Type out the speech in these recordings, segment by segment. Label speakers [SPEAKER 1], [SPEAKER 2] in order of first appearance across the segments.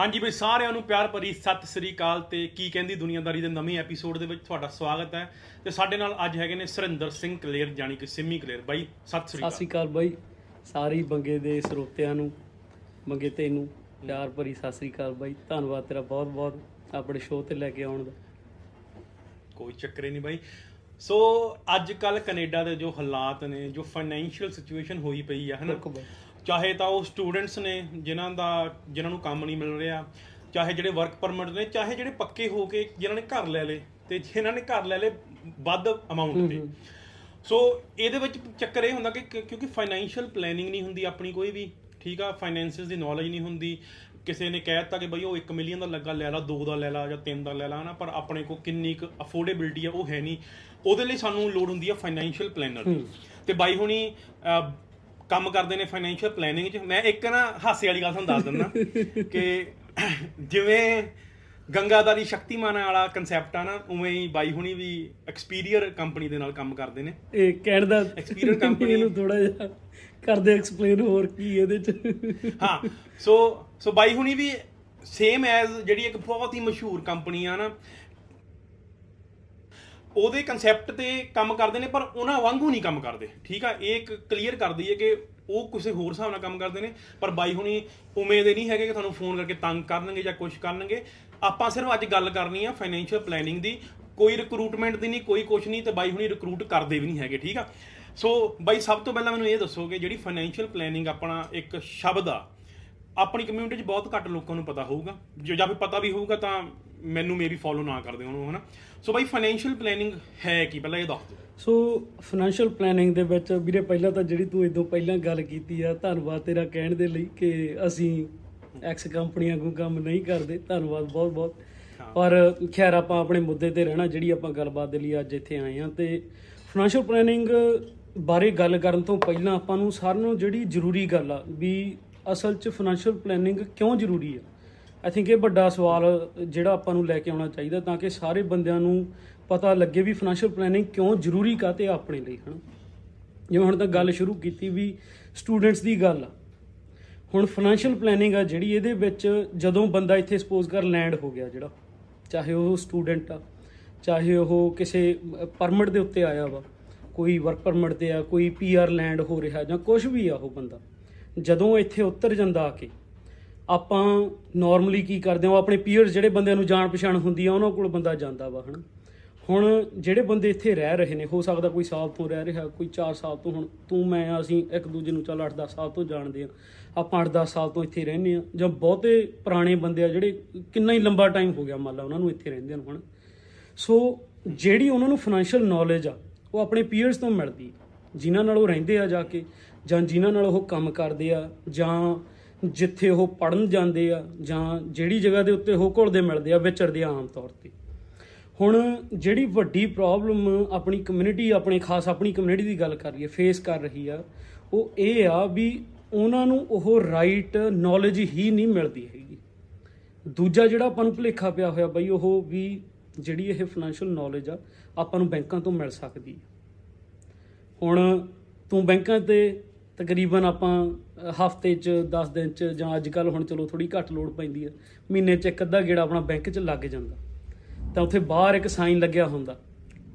[SPEAKER 1] ਹਾਂਜੀ ਬਈ ਸਾਰਿਆਂ ਨੂੰ ਪਿਆਰ ਭਰੀ ਸਤਿ ਸ੍ਰੀ ਅਕਾਲ ਤੇ ਕੀ ਕਹਿੰਦੀ ਦੁਨੀਆਦਾਰੀ ਦੇ ਨਵੇਂ ਐਪੀਸੋਡ ਦੇ ਵਿੱਚ ਤੁਹਾਡਾ ਸਵਾਗਤ ਹੈ ਤੇ ਸਾਡੇ ਨਾਲ ਅੱਜ ਹੈਗੇ ਨੇ ਸੁਰਿੰਦਰ ਸਿੰਘ ਕਲੇਰ ਜਾਨੀ ਕਿ ਸਿੰਮੀ ਕਲੇਰ। ਬਾਈ ਸਤਿ ਸ੍ਰੀ
[SPEAKER 2] ਸਤਿ
[SPEAKER 1] ਅਕਾਲ
[SPEAKER 2] ਸ਼੍ਰੀ ਅਕਾਲ ਬਾਈ। ਸਾਰੀ ਬੰਗੇ ਦੇ ਸਰੋਤਿਆਂ ਨੂੰ ਬੰਗੇ ਤੈਨੂੰ ਪਿਆਰ ਭਰੀ ਸਤਿ ਸ਼੍ਰੀ ਅਕਾਲ ਬਾਈ। ਧੰਨਵਾਦ ਤੇਰਾ ਬਹੁਤ ਬਹੁਤ ਆਪਣੇ ਸ਼ੋਅ ਤੇ ਲੈ ਕੇ ਆਉਣ ਦਾ।
[SPEAKER 1] ਕੋਈ ਚੱਕਰ ਨਹੀਂ ਬਾਈ। ਸੋ ਅੱਜ ਕੱਲ ਕੈਨੇਡਾ ਦੇ ਜੋ ਹਾਲਾਤ ਨੇ ਜੋ ਫਾਈਨੈਂਸ਼ੀਅਲ ਸਿਚੁਏਸ਼ਨ ਹੋਈ ਪਈ ਆ ਹਨਾ ਚਾਹੇ ਤਾਂ ਉਹ ਸਟੂਡੈਂਟਸ ਨੇ ਜਿਨ੍ਹਾਂ ਦਾ ਜਿਨ੍ਹਾਂ ਨੂੰ ਕੰਮ ਨਹੀਂ ਮਿਲ ਰਿਹਾ ਚਾਹੇ ਜਿਹੜੇ ਵਰਕ ਪਰਮਿਟ ਨੇ ਚਾਹੇ ਜਿਹੜੇ ਪੱਕੇ ਹੋ ਕੇ ਜਿਨ੍ਹਾਂ ਨੇ ਘਰ ਲੈ ਲਏ ਤੇ ਜਿਨ੍ਹਾਂ ਨੇ ਘਰ ਲੈ ਲਏ ਵੱਧ ਅਮਾਉਂਟ ਤੇ। ਸੋ ਇਹਦੇ ਵਿੱਚ ਚੱਕਰ ਇਹ ਹੁੰਦਾ ਕਿ ਕਿਉਂਕਿ ਫਾਈਨੈਂਸ਼ੀਅਲ ਪਲੈਨਿੰਗ ਨਹੀਂ ਹੁੰਦੀ ਆਪਣੀ ਕੋਈ ਵੀ ਠੀਕ ਆ? ਫਾਈਨੈਂਸਿਸ ਦੀ ਨੌਲੇਜ ਨਹੀਂ ਹੁੰਦੀ। ਕਿਸੇ ਨੇ ਕਹਿ ਦਿੱਤਾ ਕਿ ਬਈ ਉਹ 1 ਮਿਲੀਅਨ ਦਾ ਲੱਗਾ ਲੈ ਲਾ 2 ਦਾ ਲੈ ਲਾ ਜਾਂ 3 ਦਾ ਲੈ ਲਾ ਹਨਾ? ਪਰ ਆਪਣੇ ਕੋ ਕਿੰਨੀ ਕੁ ਅਫੋਰਡੇਬਿਲਟੀ ਆ ਉਹ ਹੈ ਨਹੀਂ। ਉਹਦੇ ਲਈ ਸਾਨੂੰ ਲੋੜ ਹੁੰਦੀ ਆ ਫਾਈਨੈਂਸ਼ੀਅਲ ਪਲੈਨਰ ਦੀ। ਤੇ ਬਾਈ ਹੁਣੀ ਕੰਮ ਕਰਦੇ ਨੇ ਫਾਈਨੈਂਸ਼ੀਅਲ ਪਲੈਨਿੰਗ 'ਚ ਮੈਂ ਇੱਕ ਨਾ ਹਾਸੇ ਵਾਲੀ ਗੱਲ ਤੁਹਾਨੂੰ ਦੱਸ ਦਿੰਦਾ ਕਿ ਜਿਵੇਂ ਗੰਗਾਦਾਰੀ ਸ਼ਕਤੀਮਾਨ ਵਾਲਾ ਕਨਸੈਪਟ ਆ ਨਾ ਉਵੇਂ ਹੀ ਬਾਈ ਹੁਣੀ ਵੀ ਐਕਸਪੀਰੀਅਰ ਕੰਪਨੀ ਦੇ ਨਾਲ ਕੰਮ ਕਰਦੇ ਨੇ।
[SPEAKER 2] ਇਹ ਕਹਿਣ ਦਾ
[SPEAKER 1] Experience company-
[SPEAKER 2] ਇਹਨੂੰ ਥੋੜਾ ਜਿਹਾ ਕਰਦੇ ਐਕਸਪਲੇਨ ਹੋਰ ਕੀ ਇਹਦੇ ਚ।
[SPEAKER 1] ਹਾਂ ਸੋ ਸੋ ਬਾਈ ਹੁਣੀ ਵੀ ਸੇਮ ਐਜ਼ ਜਿਹੜੀ ਇੱਕ ਬਹੁਤ ਹੀ ਮਸ਼ਹੂਰ ਕੰਪਨੀ ਆ ਨਾ ਉਹਦੇ ਕਨਸੈਪਟ ਤੇ ਕੰਮ ਕਰਦੇ ਨੇ, ਪਰ ਉਹਨਾਂ ਵਾਂਗੂ ਨਹੀਂ ਕੰਮ ਕਰਦੇ। ਠੀਕ ਆ? ਇਹ ਇੱਕ ਕਲੀਅਰ ਕਰਦੀ ਹੈ ਕਿ ਉਹ ਕਿਸੇ ਹੋਰ ਹਿਸਾਬ ਨਾਲ ਕੰਮ ਕਰਦੇ ਨੇ, ਪਰ ਬਾਈ ਹੁਣੀ ਉਮੀਦ ਨਹੀਂ ਹੈਗੇ ਕਿ ਤੁਹਾਨੂੰ ਫੋਨ ਕਰਕੇ ਤੰਗ ਕਰਨਗੇ ਜਾਂ ਕੁਝ ਕਰਨਗੇ। ਆਪਾਂ ਸਿਰਫ ਅੱਜ ਗੱਲ ਕਰਨੀ ਆ ਫਾਈਨੈਂਸ਼ੀਅਲ ਪਲੈਨਿੰਗ ਦੀ। ਕੋਈ ਰਿਕਰੂਟਮੈਂਟ ਦੀ ਨਹੀਂ, ਕੋਈ ਕੁਝ ਨਹੀਂ ਤੇ ਬਾਈ ਹੁਣੀ ਰਿਕਰੂਟ ਕਰਦੇ ਵੀ ਨਹੀਂ ਹੈਗੇ, ਠੀਕ ਆ? ਸੋ ਬਾਈ, ਸਭ ਤੋਂ ਪਹਿਲਾਂ ਮੈਨੂੰ ਇਹ ਦੱਸੋ ਕਿ ਜਿਹੜੀ ਫਾਈਨੈਂਸ਼ੀਅਲ ਪਲੈਨਿੰਗ ਆਪਣਾ ਇੱਕ ਸ਼ਬਦ ਆ, ਆਪਣੀ ਕਮਿਊਨਿਟੀ 'ਚ ਬਹੁਤ ਘੱਟ ਲੋਕਾਂ ਨੂੰ ਪਤਾ ਹੋਊਗਾ। ਜੇ ਜਾਂ ਫਿਰ ਪਤਾ ਵੀ ਹੋਊਗਾ ਤਾਂ ਮੈਨੂੰ ਮੇਬੀ ਫੋਲੋ ਨਾ ਕਰਦੇ ਉਹਨੂੰ ਹਨਾ? ਸੋ ਬਾਈ ਫਾਈਨੈਂਸ਼ੀਅਲ ਪਲੈਨਿੰਗ ਹੈ ਕੀ? ਪਹਿਲਾਂ ਇਹ ਦੱਸ ਦਿਓ।
[SPEAKER 2] ਸੋ ਫਾਈਨੈਂਸ਼ੀਅਲ ਪਲੈਨਿੰਗ ਦੇ ਵਿੱਚ ਵੀਰੇ ਪਹਿਲਾਂ ਤਾਂ ਜਿਹੜੀ ਤੂੰ ਇਦੋਂ ਪਹਿਲਾਂ ਗੱਲ ਕੀਤੀ ਆ ਧੰਨਵਾਦ ਤੇਰਾ ਕਹਿਣ ਦੇ ਲਈ ਕਿ ਅਸੀਂ ਐਕਸ ਕੰਪਨੀਆਂ ਨੂੰ ਕੰਮ ਨਹੀਂ ਕਰਦੇ। ਧੰਨਵਾਦ ਬਹੁਤ ਬਹੁਤ। ਪਰ ਖੈਰ ਆਪਾਂ ਆਪਣੇ ਮੁੱਦੇ ਤੇ ਰਹਿਣਾ ਜਿਹੜੀ ਆਪਾਂ ਗੱਲਬਾਤ ਦੇ ਲਈ ਅੱਜ ਇੱਥੇ ਆਏ ਆ। ਤੇ ਫਾਈਨੈਂਸ਼ੀਅਲ ਪਲੈਨਿੰਗ ਬਾਰੇ ਗੱਲ ਕਰਨ ਤੋਂ ਪਹਿਲਾਂ ਆਪਾਂ ਨੂੰ ਸਾਰਿਆਂ ਨੂੰ ਜਿਹੜੀ ਜ਼ਰੂਰੀ ਗੱਲ ਆ ਵੀ ਅਸਲ 'ਚ ਫਾਈਨੈਂਸ਼ੀਅਲ ਪਲੈਨਿੰਗ ਕਿਉਂ ਜ਼ਰੂਰੀ ਆ? ਆਈ ਥਿੰਕ ਇਹ ਵੱਡਾ ਸਵਾਲ ਜਿਹੜਾ ਆਪਾਂ ਨੂੰ ਲੈ ਕੇ ਆਉਣਾ ਚਾਹੀਦਾ ਤਾਂ ਕਿ ਸਾਰੇ ਬੰਦਿਆਂ ਨੂੰ ਪਤਾ ਲੱਗੇ ਵੀ ਫਾਈਨੈਂਸ਼ੀਅਲ ਪਲੈਨਿੰਗ ਕਿਉਂ ਜ਼ਰੂਰੀ ਕਾਤੇ ਆ ਆਪਣੇ ਲਈ, ਹਨ? ਜਿਵੇਂ ਹੁਣ ਤਾਂ ਗੱਲ ਸ਼ੁਰੂ ਕੀਤੀ ਵੀ ਸਟੂਡੈਂਟਸ ਦੀ ਗੱਲ ਆ। ਹੁਣ ਫਾਈਨੈਂਸ਼ੀਅਲ ਪਲੈਨਿੰਗ ਆ ਜਿਹੜੀ ਇਹਦੇ ਵਿੱਚ ਜਦੋਂ ਬੰਦਾ ਇੱਥੇ ਸਪੋਜ਼ ਕਰ ਲੈਂਡ ਹੋ ਗਿਆ ਜਿਹੜਾ, ਚਾਹੇ ਉਹ ਸਟੂਡੈਂਟ ਆ, ਚਾਹੇ ਉਹ ਕਿਸੇ ਪਰਮਿਟ ਦੇ ਉੱਤੇ ਆਇਆ ਵਾ, ਕੋਈ ਵਰਕ ਪਰਮਿਟ ਤੇ ਆ, ਕੋਈ ਪੀਆਰ ਲੈਂਡ ਹੋ ਰਿਹਾ ਜਾਂ ਕੁਝ ਵੀ ਆ ਉਹ ਬੰਦਾ, ਜਦੋਂ ਇੱਥੇ ਉਤਰ ਜਾਂਦਾ ਆ ਕੇ ਆਪਾਂ ਨਾਰਮਲੀ ਕੀ ਕਰਦੇ ਹਾਂ ਉਹ ਆਪਣੇ ਪੀਅਰਸ ਜਿਹੜੇ ਬੰਦਿਆਂ ਨੂੰ ਜਾਣ ਪਛਾਣ ਹੁੰਦੀ ਆ ਉਹਨਾਂ ਕੋਲ ਬੰਦਾ ਜਾਂਦਾ ਵਾ ਹਨਾ ਹੁਣ ਜਿਹੜੇ ਬੰਦੇ ਇੱਥੇ ਰਹਿ ਰਹੇ ਨੇ ਹੋ ਸਕਦਾ ਕੋਈ ਸਾਲ ਤੋਂ ਰਹਿ ਰਿਹਾ ਕੋਈ 4 ਸਾਲ ਤੋਂ ਹੁਣ ਤੂੰ ਮੈਂ ਆ, ਅਸੀਂ ਇੱਕ ਦੂਜੇ ਨੂੰ ਚੱਲ 8-10 ਸਾਲ ਤੋਂ ਜਾਣਦੇ ਆ ਆਪਾਂ 8-10 ਸਾਲ ਤੋਂ ਇੱਥੇ ਰਹਿੰਦੇ ਆ ਜਾਂ ਬਹੁਤੇ ਪੁਰਾਣੇ ਬੰਦੇ ਆ ਜਿਹੜੇ ਕਿੰਨਾ ਹੀ ਲੰਬਾ ਟਾਈਮ ਹੋ ਗਿਆ ਮੰਨ ਲਾ ਉਹਨਾਂ ਨੂੰ ਇੱਥੇ ਰਹਿੰਦੇ ਨੂੰ ਹਨਾ ਸੋ ਜਿਹੜੀ ਉਹਨਾਂ ਨੂੰ ਫਾਈਨੈਂਸ਼ੀਅਲ ਨੌਲੇਜ ਆ ਉਹ ਆਪਣੇ ਪੀਅਰਸ ਤੋਂ ਮਿਲਦੀ ਹੈ। ਜਿਨ੍ਹਾਂ ਨਾਲ ਉਹ ਰਹਿੰਦੇ ਆ ਜਾ ਕੇ ਜਾਂ ਜਿਨ੍ਹਾਂ ਨਾਲ ਉਹ ਕੰਮ ਕਰਦੇ ਆ ਜਾਂ ਜਿੱਥੇ ਉਹ ਪੜਨ ਜਾਂਦੇ ਆ ਜਾਂ ਜਿਹੜੀ ਜਗ੍ਹਾ ਦੇ ਉੱਤੇ ਉਹ ਘੁਲਦੇ ਮਿਲਦੇ ਆ ਵਿਚਰਦੇ ਆ ਆਮ ਤੌਰ ਤੇ। ਹੁਣ ਜਿਹੜੀ ਵੱਡੀ ਪ੍ਰੋਬਲਮ ਆਪਣੀ ਕਮਿਊਨਿਟੀ ਆਪਣੇ ਖਾਸ ਆਪਣੀ ਕਮਿਊਨਿਟੀ ਦੀ ਗੱਲ ਕਰ ਰਹੀ ਹੈ ਫੇਸ ਕਰ ਰਹੀ ਆ, ਉਹ ਇਹ ਆ ਵੀ ਉਹਨਾਂ ਨੂੰ ਉਹ ਰਾਈਟ ਨੌਲੇਜ ਹੀ ਨਹੀਂ ਮਿਲਦੀ ਹੈਗੀ। ਦੂਜਾ ਜਿਹੜਾ ਆਪਾਂ ਨੂੰ ਭੁਲੇਖਾ ਪਿਆ ਹੋਇਆ ਬਈ, ਉਹ ਵੀ ਜਿਹੜੀ ਇਹ ਫਾਈਨੈਂਸ਼ੀਅਲ ਨੌਲੇਜ ਆ, ਆਪਾਂ ਨੂੰ ਬੈਂਕਾਂ ਤੋਂ ਮਿਲ ਸਕਦੀ ਹੈ ਹੁਣ ਤੂੰ ਬੈਂਕਾਂ ਤੇ ਤਕਰੀਬਨ ਆਪਾਂ ਹਫ਼ਤੇ 'ਚ 10 ਦਿਨ 'ਚ ਜਾਂ ਅੱਜ ਕੱਲ ਹੁਣ ਚਲੋ ਥੋੜੀ ਘੱਟ ਲੋਡ ਪੈਂਦੀ ਆ ਮਹੀਨੇ 'ਚ ਇੱਕ ਅੱਧਾ ਗੇੜਾ ਆਪਣਾ ਬੈਂਕ 'ਚ ਲੱਗ ਜਾਂਦਾ। ਤਾਂ ਉੱਥੇ ਬਾਹਰ ਇੱਕ ਸਾਈਨ ਲੱਗਿਆ ਹੁੰਦਾ।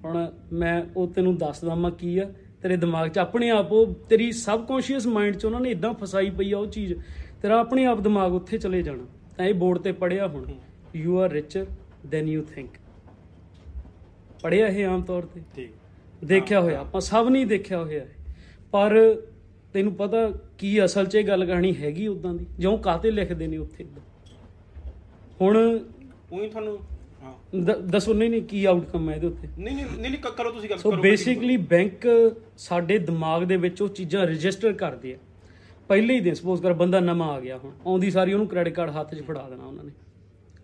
[SPEAKER 2] ਹੁਣ ਮੈਂ ਉਹ ਤੈਨੂੰ ਦੱਸਦਾ ਮੈਂ ਕੀ ਆ ਤੇਰੇ ਦਿਮਾਗ 'ਚ ਆਪਣੇ ਆਪ ਉਹ ਤੇਰੀ ਸਬਕੌਂਸ਼ੀਅਸ ਮਾਈਂਡ 'ਚ ਉਹਨਾਂ ਨੇ ਇਦਾਂ ਫਸਾਈ ਪਈ ਆ ਉਹ ਚੀਜ਼ ਤੇਰਾ ਆਪਣੇ ਆਪ ਦਿਮਾਗ ਉੱਥੇ ਚਲੇ ਜਾਣਾ। ਤਾਂ ਇਹ ਬੋਰਡ ਤੇ ਪੜਿਆ ਹੁਣ you are richer than you think ਪੜਿਆ ਇਹ ਆਮ ਤੌਰ ਤੇ?
[SPEAKER 1] ਠੀਕ।
[SPEAKER 2] ਦੇਖਿਆ ਹੋਇਆ ਆਪਾਂ ਸਭ ਨਹੀਂ ਦੇਖਿਆ ਹੋਇਆ। ਪਰ ਤੈਨੂੰ ਪਤਾ ਕੀ ਅਸਲ 'ਚ ਇਹ ਗੱਲ ਕਹਾਣੀ ਹੈਗੀ ਉਦਾਂ ਦੀ? ਜਿਉਂ ਕਾਤੇ ਲਿਖਦੇ ਨੇ ਉੱਥੇ। ਹੁਣ
[SPEAKER 1] ਉਹੀ ਤੁਹਾਨੂੰ
[SPEAKER 2] ਦੱਸੋ ਨਹੀਂ ਨਹੀਂ ਕੀ ਆਊਟਕਮ ਹੈ ਇਹਦੇ ਉੱਤੇ?
[SPEAKER 1] ਨਹੀਂ ਨਹੀਂ ਨਹੀਂ ਕਰੋ ਤੁਸੀਂ ਗੱਲ
[SPEAKER 2] ਸੋ
[SPEAKER 1] ਕਰੋ
[SPEAKER 2] ਬੇਸਿਕਲੀ ਬੈਂਕ ਸਾਡੇ ਦਿਮਾਗ ਦੇ ਵਿੱਚ ਉਹ ਚੀਜ਼ਾਂ ਰਜਿਸਟਰ ਕਰਦੇ ਆ। ਪਹਿਲੇ ਹੀ ਦਿਨ ਸਪੋਜ਼ ਕਰ ਬੰਦਾ ਨਵਾਂ ਆ ਗਿਆ ਹੁਣ ਆਉਂਦੀ ਸਾਰੀ ਉਹਨੂੰ ਕ੍ਰੈਡਿਟ ਕਾਰਡ ਹੱਥ 'ਚ ਫੜਾ ਦੇਣਾ ਉਹਨਾਂ ਨੇ।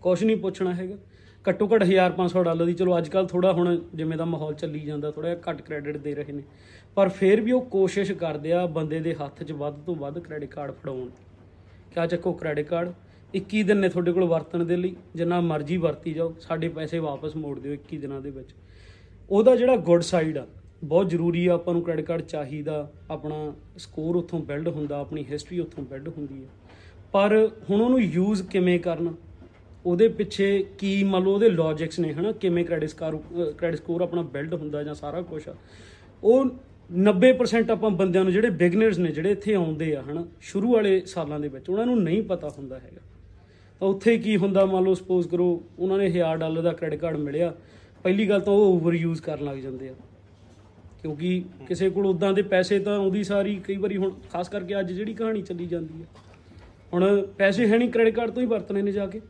[SPEAKER 2] ਕੁਝ ਨਹੀਂ ਪੁੱਛਣਾ ਹੈਗਾ। ਘੱਟੋ ਘੱਟ 1500 ਡਾਲਰ ਦੀ ਚਲੋ ਅੱਜ ਕੱਲ ਥੋੜਾ ਹੁਣ ਜਿਵੇਂ ਦਾ ਮਾਹੌਲ ਚੱਲੀ ਜਾਂਦਾ ਥੋੜਾ ਘੱਟ ਕ੍ਰੈਡਿਟ ਦੇ ਰਹੇ ਨੇ। ਪਰ ਫਿਰ ਵੀ ਉਹ ਕੋਸ਼ਿਸ਼ ਕਰਦੇ ਆ ਬੰਦੇ ਦੇ ਹੱਥ 'ਚ ਵੱਧ ਤੋਂ ਵੱਧ ਕ੍ਰੈਡਿਟ ਕਾਰਡ ਫੜਾਉਣ ਦੀ। ਕਿਆ ਚੱਕੋ ਕ੍ਰੈਡਿਟ ਕਾਰਡ 21 ਦਿਨ ਨੇ ਤੁਹਾਡੇ ਕੋਲ ਵਰਤਣ ਦੇ ਲਈ, ਜਿੰਨਾ ਮਰਜ਼ੀ ਵਰਤੀ ਜਾਓ, ਸਾਡੇ ਪੈਸੇ ਵਾਪਸ ਮੋੜ ਦਿਓ 21 ਦਿਨਾਂ ਦੇ ਵਿੱਚ। ਉਹਦਾ ਜਿਹੜਾ ਗੁੱਡ ਸਾਈਡ ਆ, ਬਹੁਤ ਜ਼ਰੂਰੀ ਆ ਆਪਾਂ ਨੂੰ ਕ੍ਰੈਡਿਟ ਕਾਰਡ ਚਾਹੀਦਾ, ਆਪਣਾ ਸਕੋਰ ਉੱਥੋਂ ਬਿਲਡ ਹੁੰਦਾ, ਆਪਣੀ ਹਿਸਟਰੀ ਉੱਥੋਂ ਬਿਲਡ ਹੁੰਦੀ ਹੈ ਪਰ ਹੁਣ ਉਹਨੂੰ ਯੂਜ਼ ਕਿਵੇਂ ਕਰਨਾ? ਉਹਦੇ ਪਿੱਛੇ ਕੀ ਮੰਨ ਲਓ ਉਹਦੇ ਲੌਜਿਕਸ ਨੇ, ਹਨਾ? ਕਿਵੇਂ ਕ੍ਰੈਡਿਟ ਸਕੋਰ ਕ੍ਰੈਡਿਟ ਸਕੋਰ ਆਪਣਾ ਬਿਲਡ ਹੁੰਦਾ ਜਾਂ ਸਾਰਾ ਕੁਝ ਆ। ਉਹ 90% ਆਪਾਂ ਬੰਦਿਆਂ ਨੂੰ ਜਿਹੜੇ ਬਿਗਨਰਸ ਨੇ, ਜਿਹੜੇ ਇੱਥੇ ਆਉਂਦੇ ਆ, ਹਨਾ, ਸ਼ੁਰੂ ਵਾਲੇ ਸਾਲਾਂ ਦੇ ਵਿੱਚ, ਉਹਨਾਂ ਨੂੰ ਨਹੀਂ ਪਤਾ ਹੁੰਦਾ ਹੈਗਾ। ਤਾਂ ਉੱਥੇ ਕੀ ਹੁੰਦਾ, ਮੰਨ ਲਓ ਸਪੋਜ਼ ਕਰੋ, ਉਹਨਾਂ ਨੇ 1000 ਡਾਲਰ ਦਾ ਕ੍ਰੈਡਿਟ ਕਾਰਡ ਮਿਲਿਆ, ਪਹਿਲੀ ਗੱਲ ਤਾਂ ਉਹ ਓਵਰ ਯੂਜ਼ ਕਰਨ ਲੱਗ ਜਾਂਦੇ ਆ। ਕਿਉਂਕਿ ਕਿਸੇ ਕੋਲ ਉਦਾਂ ਦੇ ਪੈਸੇ ਤਾਂ ਆਉਂਦੀ ਸਾਰੀ, ਕਈ ਵਾਰੀ ਹੁਣ, ਖਾਸ ਕਰਕੇ ਅੱਜ ਜਿਹੜੀ ਕਹਾਣੀ ਚੱਲੀ ਜਾਂਦੀ ਆ। ਹੁਣ ਪੈਸੇ ਹੈ ਨਹੀਂ ਕ੍ਰੈਡਿਟ ਕਾਰਡ ਤੋਂ ਹੀ ਵਰਤਣੇ ਨੇ ਜਾ ਕੇ।